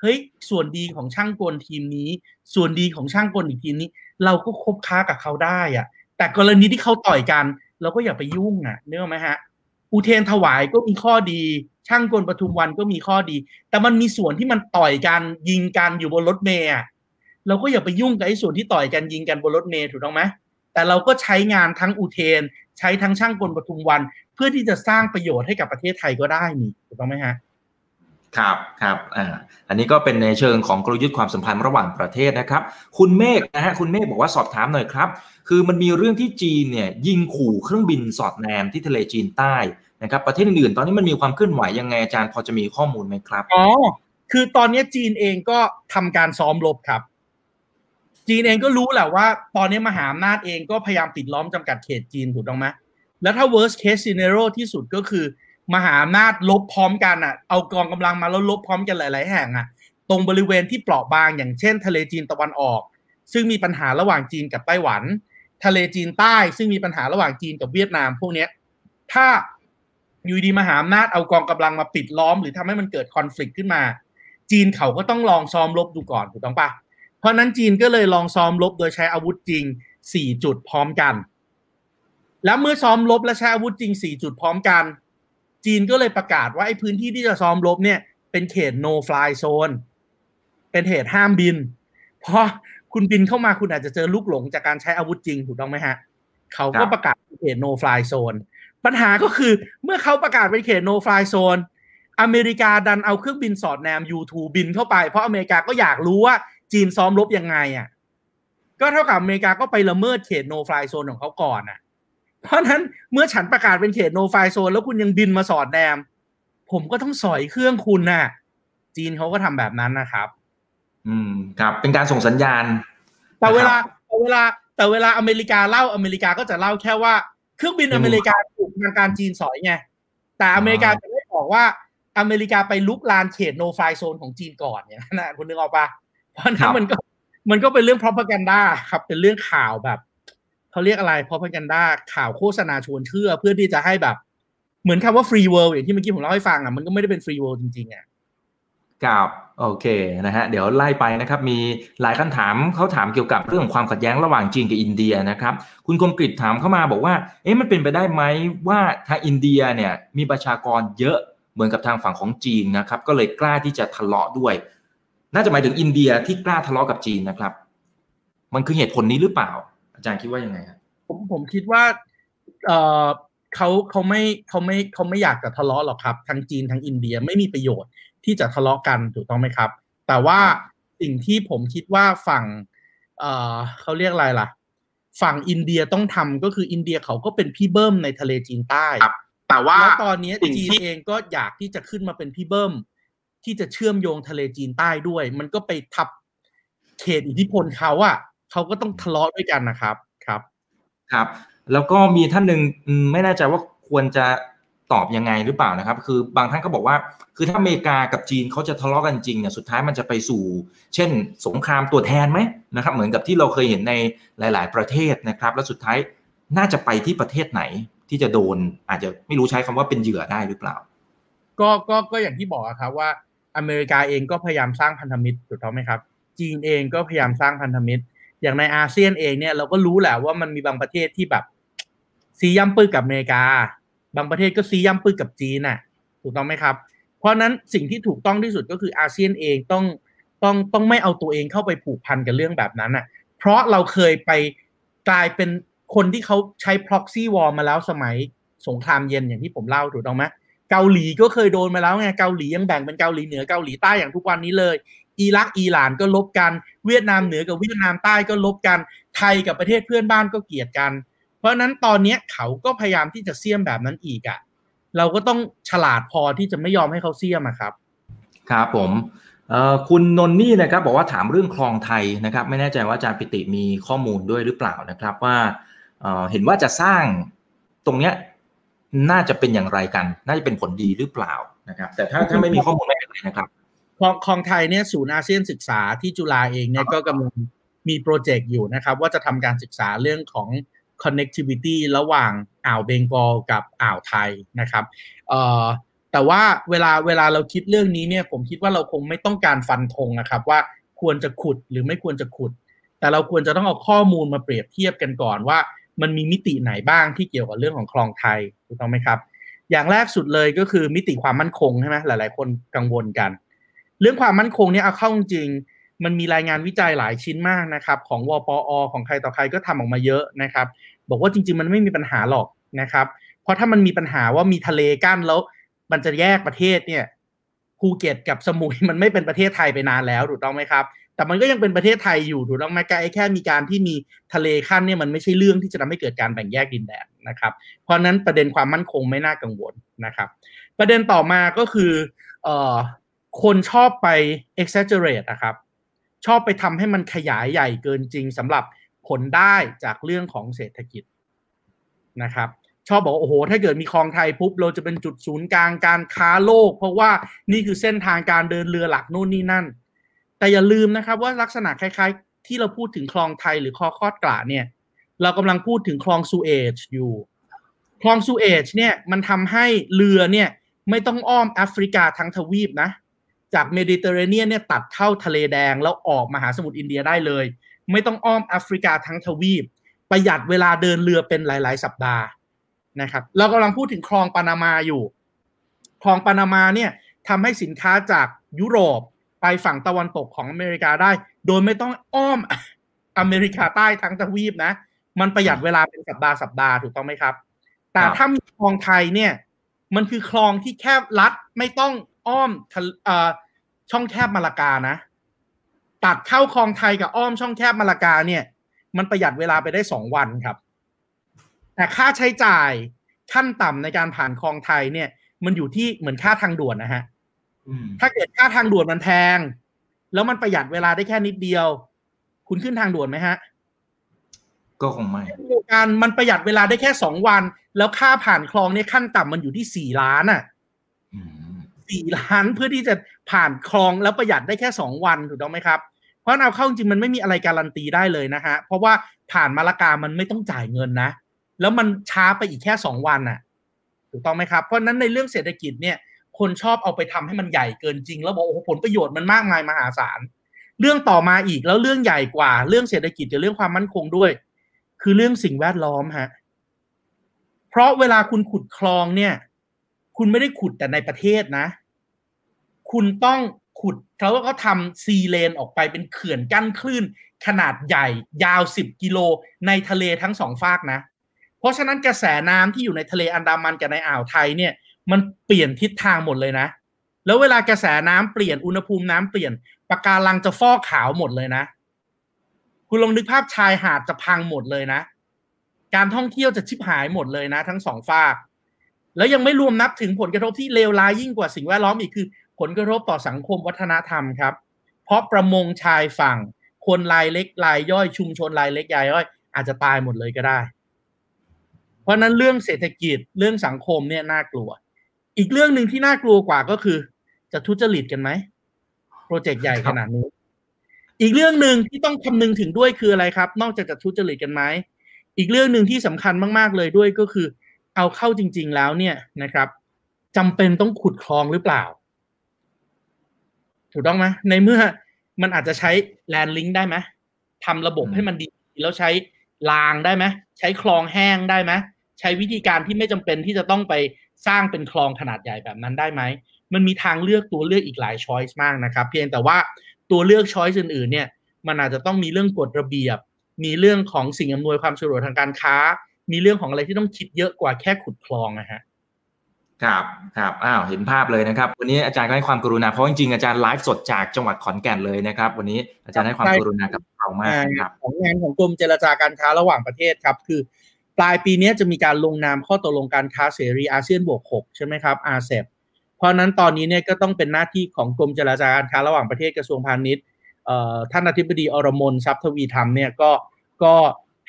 เฮ้ยส่วนดีของช่างกลทีมนี้ ส่วนดีของช่างกลอีกทีมนี้ เราก็คบค้ากับเขาได้อะแต่กรณีที่เขาต่อยกัน เราก็อย่าไปยุ่งอะนึกออกไหมฮะ อุเทนถวายก็มีข้อดี ช่างกลปทุมวันก็มีข้อดี แต่มันมีส่วนที่มันต่อยกันยิงกันอยู่บนรถเมย์เราก็อย่าไปยุ่งกับไอ้ส่วนที่ต่อยกันยิงกันบนรถเมย์ถูกต้องไหมแต่เราก็ใช้งานทั้งอุเทน ใช้ทั้งช่างกลปทุมวัน เพื่อที่จะสร้างประโยชน์ให้กับประเทศไทยก็ได้นี่ถูกต้องไหมฮะ ครับครับอ่าอันนี้ก็เป็นในเชิงของกลยุทธ์ความสัมพันธ์ระหว่างประเทศนะครับ คุณเมฆนะฮะคุณเมฆบอกว่าสอบถามหน่อยครับ คือมันมีเรื่องที่จีนเนี่ยยิงขู่เครื่องบินสอดแนมที่ทะเลจีนใต้นะครับประเทศอื่นๆ ตอนนี้มันมีความเคลื่อนไหวยังไงอาจารย์พอจะมีข้อมูลไหมครับอ๋อคือตอนนี้จีนเองก็ทำการซ้อมรบครับ จีนเองก็รู้แหละว่า ตอนนี้มหาอำนาจเองก็พยายามปิดล้อมจำกัดเขตจีนถูกต้องไหมแล้วถ้า worst case scenario ที่สุดก็คือ มหาอำนาจลบพร้อมกันอะ เอากองกำลังมาแล้วลบพร้อมกันหลาย ๆ แห่งอะ ตรงบริเวณที่เปราะบางอย่างเช่น ทะเลจีนตะวันออก ซึ่งมีปัญหาระหว่างจีนกับไต้หวัน ทะเลจีนใต้ ซึ่งมีปัญหาระหว่างจีนกับเวียดนาม พวกนี้ถ้าอยู่ดีมหาอำนาจเอากองกำลังมาปิดล้อม หรือทำให้มันเกิดคอน FLICT ขึ้นมา จีนเขาก็ต้องลองซ้อมรบดูก่อนถูกต้องปะเพราะนั้นจีนก็เลยลองซ้อมรบโดยใช้อาวุธจริงสี่จุดพร้อมกัน แล้วเมื่อซ้อมรบและใช้อาวุธจริงสี่จุดพร้อมกัน จีนก็เลยประกาศว่าไอ้พื้นที่ที่จะซ้อมรบเนี่ย เป็นเขต no fly zone เป็นเหตุห้ามบิน เพราะคุณบินเข้ามาคุณอาจจะเจอลูกหลงจากการใช้อาวุธจริงถูกต้องไหมฮะ เขาก็ประกาศเขต no fly zone ปัญหาก็คือเมื่อเขาประกาศเป็นเขต no fly zone อเมริกาดันเอาเครื่องบินสอดแนม U2 บินเข้าไป เพราะอเมริกาก็อยากรู้ว่าจีนซ้อมรบยังไงอะก็เท่ากับอเมริกาก็ไปละเมิดเขต no fly zone ของเขาก่อนอะ เพราะนั้นเมื่อฉันประกาศเป็นเขตโนไฟโซนแล้วคุณยังบินมาสอดแนม ผมก็ต้องสอยเครื่องคุณน่ะ จีนเขาก็ทำแบบนั้นนะครับ อืมครับ เป็นการส่งสัญญาณ แต่เวลาแต่เวลา แต่เวลาอเมริกาเล่าอเมริกาก็จะเล่าแค่ว่า เครื่องบินอเมริกาถูกทางการจีนสอยไงแต่อเมริกาจะไม่บอกว่าอเมริกาไปลุกลานเขตโนไฟโซนของจีนก่อนเนี่ยนะคุณนึกออกปะเพราะนั้นมันก็มันก็เป็นเรื่อง propaganda ครับ เป็นเรื่องข่าวแบบ เขาเรียกอะไรพอพันกันด้าข่าวโฆษณาชวนเชื่อเพื่อที่จะให้แบบ เหมือนคำว่า free world อย่างที่เมื่อกี้ผมเล่าให้ฟังอะมันก็ไม่ได้เป็น free world จริงๆอะกับโอเคนะฮะเดี๋ยวไล่ไปนะครับมีหลายคำถามเขาถามเกี่ยวกับเรื่องความขัดแย้งระหว่างจีนกับอินเดียนะครับคุณคมกริชถามเข้ามาบอกว่าเอ๊ะมันเป็นไปได้ไหมว่าทางอินเดียเนี่ยมีประชากรเยอะเหมือนกับทางฝั่งของจีนนะครับก็เลยกล้าที่จะทะเลาะด้วย น่าจะหมายถึงอินเดียที่กล้าทะเลาะกับจีนนะครับ มันคือเหตุผลนี้หรือเปล่า จารย์คิดว่ายังไงครับผมผมคิดว่าเออเขาเขาไม่เขาไม่เขาไม่อยากจะทะเลาะหรอกครับทั้งจีนทั้งอินเดียไม่มีประโยชน์ที่จะทะเลาะกันถูกต้องไหมครับ แต่ว่าสิ่งที่ผมคิดว่าฝั่งเออเขาเรียกอะไรล่ะ ฝั่งอินเดียต้องทำก็คืออินเดียเขาก็เป็นพี่เบิ้มในทะเลจีนใต้แต่ว่าแล้วตอนนี้จีนเองก็อยากที่จะขึ้นมาเป็นพี่เบิ้มที่จะเชื่อมโยงทะเลจีนใต้ด้วย มันก็ไปทับเขตอิทธิพลเขาอะ เขาก็ต้องทะเลาะด้วยกันนะครับครับ ครับ แล้วก็มีท่านหนึ่งไม่แน่ใจว่าควรจะตอบยังไงหรือเปล่านะครับ คือบางท่านก็บอกว่า คือถ้าอเมริกากับจีนเขาจะทะเลาะกันจริงเนี่ยสุดท้ายมันจะไปสู่ เช่น สงครามตัวแทนไหมนะครับ เหมือนกับที่เราเคยเห็นในหลาย ๆ ประเทศนะครับ แล้วสุดท้ายน่าจะไปที่ประเทศไหนที่จะโดนอาจจะไม่รู้ใช้คำว่าเป็นเหยื่อได้หรือเปล่า ก็ก็ก็อย่างที่บอกครับว่าอเมริกาเองก็พยายามสร้างพันธมิตรถูกต้องไหมครับ จีนเองก็พยายามสร้างพันธมิตร อย่างในอาเซียนเองเนี่ยเราก็รู้แหละว่ามันมีบางประเทศที่แบบ ซีย่ำปื้กับอเมริกา บางประเทศก็ซีย่ำปื้กับจีนน่ะ ถูกต้องไหมครับ เพราะนั้นสิ่งที่ถูกต้องที่สุดก็คืออาเซียนเองต้องต้องต้องไม่เอาตัวเองเข้าไปผูกพันกับเรื่องแบบนั้นน่ะ เพราะเราเคยไปกลายเป็นคนที่เขาใช้ proxy war มาแล้วสมัยสงครามเย็นอย่างที่ผมเล่าถูกต้องไหมเกาหลีก็เคยโดนมาแล้วไงเกาหลียังแบ่งเป็นเกาหลีเหนือเกาหลีใต้อย่างทุกวันนี้เลย อิรักอิหร่านก็ลบกัน เวียดนามเหนือกับเวียดนามใต้ก็ลบกัน ไทยกับประเทศเพื่อนบ้านก็เกลียดกัน เพราะนั้นตอนนี้เขาก็พยายามที่จะเสี่ยมแบบนั้นอีกอะ่ะ เราก็ต้องฉลาดพอที่จะไม่ยอมให้เขาเสี่ยมอะครับ ครับผมคุณนนนี่นะครับบอกว่าถามเรื่องคลองไทยนะครับ ไม่แน่ใจว่าอาจารย์ปิติมีข้อมูลด้วยหรือเปล่านะครับว่าเห็นว่าจะสร้างตรงเนี้ยน่าจะเป็นอย่างไรกัน น่าจะเป็นผลดีหรือเปล่านะครับ แต่ถ้าถ้าไม่มีข้อมูลไม่เป็นไรนะครับ คลองคลองไทยเนี่ยศูนย์อาเซียนศึกษาที่จุฬาเองเนี่ยก็กำลังมีโปรเจกต์อยู่นะครับ ว่าจะทำการศึกษาเรื่องของ connectivity ระหว่างอ่าวเบงกอลกับอ่าวไทยนะครับเอ่อแต่ว่าเวลาเวลาเราคิดเรื่องนี้เนี่ยผมคิดว่าเราคงไม่ต้องการฟันธงนะครับ ว่าควรจะขุดหรือไม่ควรจะขุด แต่เราควรจะต้องเอาข้อมูลมาเปรียบเทียบกันก่อนว่า มันมีมิติไหนบ้างที่เกี่ยวกับเรื่องของคลองไทยถูกต้องไหมครับ อย่างแรกสุดเลยก็คือมิติความมั่นคงใช่ไหมหลาย ๆ คนกังวลกันเรื่องความมั่นคงเนี่ยเอาเข้าจริง มันมีรายงานวิจัยหลายชิ้นมากนะครับ ของวปอ ของใครต่อใครก็ทำออกมาเยอะนะครับ บอกว่าจริง ๆ มันไม่มีปัญหาหรอกนะครับ เพราะถ้ามันมีปัญหาว่ามีทะเลกั้นแล้ว มันจะแยกประเทศเนี่ยภูเก็ตกับสมุยมันไม่เป็นประเทศไทยไปนานแล้วถูกต้องไหมครับ แต่มันก็ยังเป็นประเทศไทยอยู่ถูกต้องไหมไอ้แค่มีการที่มีทะเลขั้นเนี่ยมันไม่ใช่เรื่องที่จะทำให้เกิดการแบ่งแยกดินแดนนะครับ เพราะนั้นประเด็นความมั่นคงไม่น่ากังวลนะครับ ประเด็นต่อมาก็คือเอ่อ คนชอบไป exaggerate นะครับ ชอบไปทำให้มันขยายใหญ่เกินจริงสำหรับผลได้จากเรื่องของเศรษฐกิจนะครับ ชอบบอกโอ้โห ถ้าเกิดมีคลองไทยปุ๊บเราจะเป็นจุดศูนย์กลางการค้าโลก เพราะว่านี่คือเส้นทางการเดินเรือหลักนู่นนี่นั่น แต่อย่าลืมนะครับว่าลักษณะคล้ายๆ ที่เราพูดถึงคลองไทยหรือคอคอดกระเนี่ย เรากำลังพูดถึงคลองซูเอชอยู่ คลองซูเอชเนี่ยมันทำให้เรือเนี่ยไม่ต้องอ้อมแอฟริกาทั้งทวีปนะ จากเมดิเตอร์เรเนียนเนี่ยตัดเข้าทะเลแดงแล้วออกมหาสมุทรอินเดียได้เลย ไม่ต้องอ้อมแอฟริกาทั้งทวีป ประหยัดเวลาเดินเรือเป็นหลาย ๆ สัปดาห์นะครับเรากำลังพูดถึงคลองปานามาอยู่ คลองปานามาเนี่ยทำให้สินค้าจากยุโรปไปฝั่งตะวันตกของอเมริกาได้ โดยไม่ต้องอ้อมอเมริกาใต้ทั้งทวีปนะ มันประหยัดเวลาเป็นสัปดาห์สัปดาห์ถูกต้องไหมครับ แต่ถ้ามีคลองไทยเนี่ย มันคือคลองที่แคบลัดไม่ต้องอ้อม ช่องแคบมาลากานะ ตัดเข้าคลองไทยกับอ้อมช่องแคบมาลากาเนี่ย มันประหยัดเวลาไปได้สองวันครับ แต่ค่าใช้จ่ายขั้นต่ำในการผ่านคลองไทยเนี่ย มันอยู่ที่เหมือนค่าทางด่วนนะฮะถ้าเกิดค่าทางด่วนมันแพง แล้วมันประหยัดเวลาได้แค่นิดเดียว คุณขึ้นทางด่วนไหมฮะ ก็คงไม่การมันประหยัดเวลาได้แค่สองวัน แล้วค่าผ่านคลองเนี่ยขั้นต่ำมันอยู่ที่สี่ล้านอะสี่ล้านเพื่อที่จะ ผ่านคลองแล้วประหยัดได้แค่สองวันถูกต้องไหมครับ เพราะเอาเข้าจริงมันไม่มีอะไรการันตีได้เลยนะฮะเพราะว่าผ่านมาลากามันไม่ต้องจ่ายเงินนะ แล้วมันช้าไปอีกแค่สองวันน่ะถูกต้องไหมครับ เพราะนั้นในเรื่องเศรษฐกิจเนี่ยคนชอบเอาไปทำให้มันใหญ่เกินจริง แล้วบอกโอ้ผลประโยชน์มันมากมายมหาศาลเรื่องต่อมาอีกแล้วเรื่องใหญ่กว่า เรื่องเศรษฐกิจกับเรื่องความมั่นคงด้วย คือเรื่องสิ่งแวดล้อมฮะเพราะเวลาคุณขุดคลองเนี่ย คุณไม่ได้ขุดแต่ในประเทศนะ คุณต้องขุดเขาก็ทำซีเลนออกไปเป็นเขื่อนกั้นคลื่น ขนาดใหญ่ ยาวสิบกิโลในทะเลทั้งสองฝากนะ เพราะฉะนั้นกระแสน้ำที่อยู่ในทะเลอันดามันกับในอ่าวไทยเนี่ย มันเปลี่ยนทิศทางหมดเลยนะ แล้วเวลากระแสน้ำเปลี่ยนอุณหภูมิน้ำเปลี่ยนปะการังจะฟอกขาวหมดเลยนะ คุณลองนึกภาพชายหาดจะพังหมดเลยนะ การท่องเที่ยวจะชิบหายหมดเลยนะ ทั้งสองฝาก แล้วยังไม่รวมนับถึงผลกระทบที่เลวร้ายยิ่งกว่าสิ่งแวดล้อมอีกคือ ผลกระทบต่อสังคมวัฒนธรรมครับ เพราะประมงชายฝั่ง คนรายเล็กรายย่อยชุมชนรายเล็กรายย่อย อาจจะตายหมดเลยก็ได้ เพราะนั้นเรื่องเศรษฐกิจเรื่องสังคมเนี่ยน่ากลัว อีกเรื่องหนึ่งที่น่ากลัวกว่าก็คือ จะทุจริตกันไหมโปรเจกต์ใหญ่ขนาดนี้ อีกเรื่องหนึ่งที่ต้องคำนึงถึงด้วยคืออะไรครับ นอกจากจะทุจริตกันไหมอีกเรื่องหนึ่งที่สำคัญมากๆเลยด้วยก็คือ เอาเข้าจริง ๆ แล้วเนี่ยนะครับจำเป็นต้องขุดคลองหรือเปล่า ถูกต้องไหมในเมื่อมันอาจจะใช้แลนลิงได้ไหมทำระบบให้มันดีแล้วใช้รางได้ไหมใช้คลองแห้งได้ไหมใช้วิธีการที่ไม่จำเป็นที่จะต้องไปสร้างเป็นคลองขนาดใหญ่แบบนั้นได้ไหมมันมีทางเลือกตัวเลือกอีกหลายช้อยส์มากนะครับ เพียงแต่ว่าตัวเลือกช้อยส์อื่นๆเนี่ยมันอาจจะต้องมีเรื่องกฎระเบียบ มีเรื่องของสิ่งอำนวยความสะดวกทางการค้า มีเรื่องของอะไรที่ต้องคิดเยอะกว่าแค่ขุดคลองนะฮะ ครับครับอ้าวเห็นภาพเลยนะครับ วันนี้อาจารย์ก็ให้ความกรุณาเพราะจริงๆอาจารย์ไลฟ์สดจากจังหวัดขอนแก่นเลยนะครับ วันนี้อาจารย์ให้ความกรุณากับเรามากครับของงานของกรมเจรจาการค้าระหว่างประเทศครับ คือ ปลายปีนี้จะมีการลงนามข้อตกลงการค้าเสรีอาเซียนบวก6ใช่ไหมครับอาเซบเพราะนั้นตอนนี้เนี่ยก็ต้องเป็นหน้าที่ของกรมเจรจาการค้าระหว่างประเทศกระทรวงพาณิชย์ท่านอธิบดีอรมนทรัพย์ทวีธรรมเนี่ยก็ก็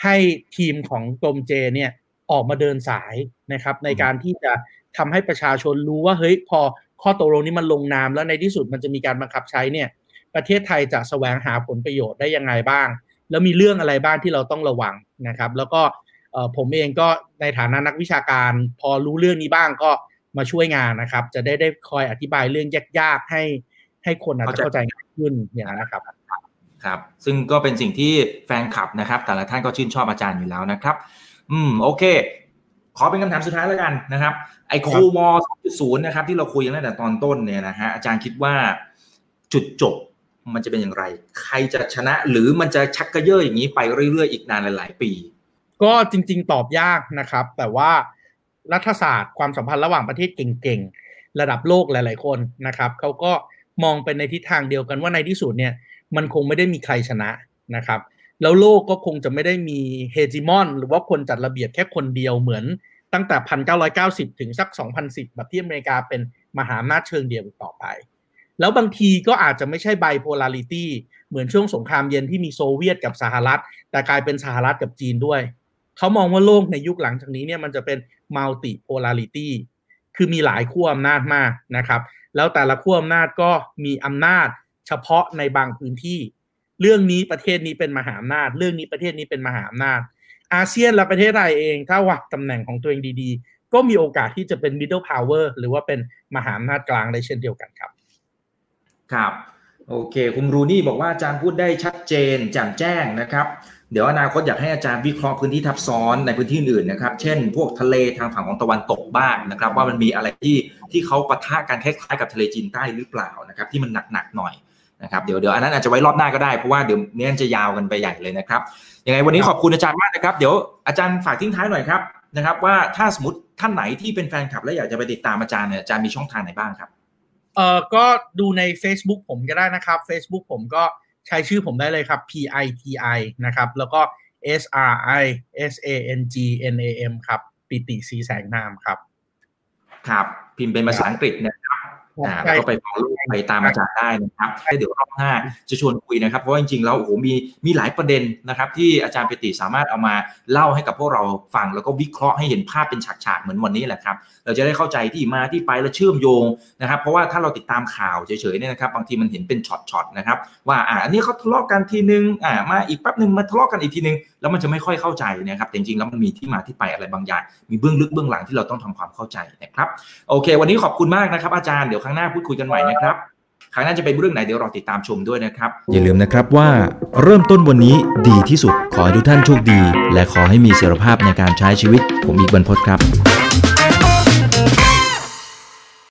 ให้ทีมของกรมเจเนี่ยออกมาเดินสายนะครับในการที่จะ ทำให้ประชาชนรู้ว่าเฮ้ยพอข้อตกลงนี้มันลงนามแล้วในที่สุดมันจะมีการบังคับใช้เนี่ย ประเทศไทยจะแสวงหาผลประโยชน์ได้ยังไงบ้าง แล้วมีเรื่องอะไรบ้างที่เราต้องระวังนะครับ แล้วก็ผมเองก็ในฐานะนักวิชาการ พอรู้เรื่องนี้บ้างก็มาช่วยงานนะครับ จะได้ได้คอยอธิบายเรื่องยากๆให้ให้คนอาจจะเข้าใจง่ายขึ้นอย่างนั้นนะครับครับ ซึ่งก็เป็นสิ่งที่แฟนคลับนะครับ แต่ละท่านก็ชื่นชอบอาจารย์อยู่แล้วนะครับ อืม โอเค ขอเป็นคำถามสุดท้ายแล้วกันนะครับ ไอโควอ2.0นะครับ ที่เราคุยกันตั้งแต่ตอนต้นเนี่ยนะฮะอาจารย์คิดว่าจุดจบมันจะเป็นอย่างไร ใครจะชนะหรือมันจะชักกระเยอะอย่างนี้ไปเรื่อยๆอีกนานหลาย ๆ ปี ก็จริง ๆ ตอบยากนะครับ แต่ว่ารัฐศาสตร์ความสัมพันธ์ระหว่างประเทศเก่งๆ ระดับโลกหลาย ๆ คนนะครับเขาก็มองไปในทิศทางเดียวกันว่าในที่สุดเนี่ย มันคงไม่ได้มีใครชนะนะครับ แล้วโลกก็คงจะไม่ได้มีเฮจิมอนหรือว่าคนจัดระเบียบแค่คนเดียวเหมือนตั้งแต่ 1990 ถึงสัก 2010 แบบที่อเมริกาเป็นมหาอำนาจเชิงเดียวต่อไป แล้วบางทีก็อาจจะไม่ใช่ไบโพลาริตี้เหมือนช่วงสงครามเย็นที่มีโซเวียตกับสหรัฐ แต่กลายเป็นสหรัฐกับจีนด้วย เขามองว่าโลกในยุคหลังจากนี้เนี่ยมันจะเป็นมัลติโพลาริตี้คือมีหลายขั้วอำนาจมากนะครับ แล้วแต่ละขั้วอำนาจก็มีอำนาจเฉพาะในบางพื้นที่ เรื่องนี้ประเทศนี้เป็นมหาอำนาจ เรื่องนี้ประเทศนี้เป็นมหาอำนาจ อาเซียนและประเทศไทยเอง ถ้าวางตำแหน่งของตัวเองดีๆ ก็มีโอกาสที่จะเป็น middle power หรือว่าเป็นมหาอำนาจกลางได้เช่นเดียวกันครับ ครับ โอเค คุณรูนี่บอกว่าอาจารย์พูดได้ชัดเจนแจ่มแจ้งนะครับ เดี๋ยวอนาคตอยากให้อาจารย์วิเคราะห์พื้นที่ทับซ้อนในพื้นที่อื่นนะครับ เช่น พวกทะเลทางฝั่งของตะวันตกบ้างนะครับ ว่ามันมีอะไรที่ที่เขาปะทะกันคล้ายๆกับทะเลจีนใต้หรือเปล่านะครับ ที่มันหนักๆหน่อย นะครับเดี๋ยวเดี๋ยวอันนั้นอาจจะไว้รอบหน้าก็ได้เพราะว่าเดี๋ยวเนี้จะยาวกันไปใหญ่เลยนะครับยังไงวันนี้ขอบคุณอาจารย์มากนะครับ เดี๋ยวอาจารย์ฝากทิ้งท้ายหน่อยครับนะครับว่าถ้าสมมติท่านไหนที่เป็นแฟนคลับ และอยากจะไปติดตามอาจารย์เนี่ยอาจารย์มีช่องทางไหนบ้างครับเอ่อก็ดูใน Facebook ผมก็ได้นะครับ Facebook ผมก็ใช้ชื่อผมได้เลยครับ P I T I นะครับแล้วก็ S R I S A N G N A M ครับปิติสีแสงนามครับ ครับ พิมพ์เป็นภาษาอังกฤษนะครับ อ่าแล้วก็ไปฟอลโล่ไปตามอาจารย์ได้นะครับเดี๋ยวรอบหน้าจะชวนคุยนะครับ เพราะว่าจริงๆแล้วโอ้โหมีมีหลายประเด็นนะครับ ที่อาจารย์ปิติสามารถเอามาเล่าให้กับพวกเราฟัง แล้วก็วิเคราะห์ให้เห็นภาพเป็นฉากๆเหมือนวันนี้แหละครับเราจะได้เข้าใจที่มาที่ไปและเชื่อมโยงนะครับ เพราะว่าถ้าเราติดตามข่าวเฉยๆเนี่ยนะครับ บางทีมันเห็นเป็นช็อตๆนะครับ ว่าอ่าอันนี้เขาทะเลาะกันทีนึงอ่ามาอีกแป๊บหนึ่งมาทะเลาะกันอีกทีนึงแล้วมันจะไม่ค่อยเข้าใจนะครับจริงๆแล้วมันมีที่มาที่ไปอะไรบางอย่างมีเบื้องลึกเบื้องหลังที่เราต้องทำความเข้าใจนะครับโอเค วันนี้ขอบคุณมากนะครับอาจารย์เดี๋ยวครั้งหน้าพูดคุยกันใหม่นะครับครั้งหน้าจะเป็นเรื่องไหนเดี๋ยวรอติดตามชมด้วยนะครับ อย่าลืมนะครับว่าเริ่มต้นวันนี้ดีที่สุดขอให้ทุกท่านโชคดี และขอให้มีเสรีภาพในการใช้ชีวิต ผมอีกบรรพตครับ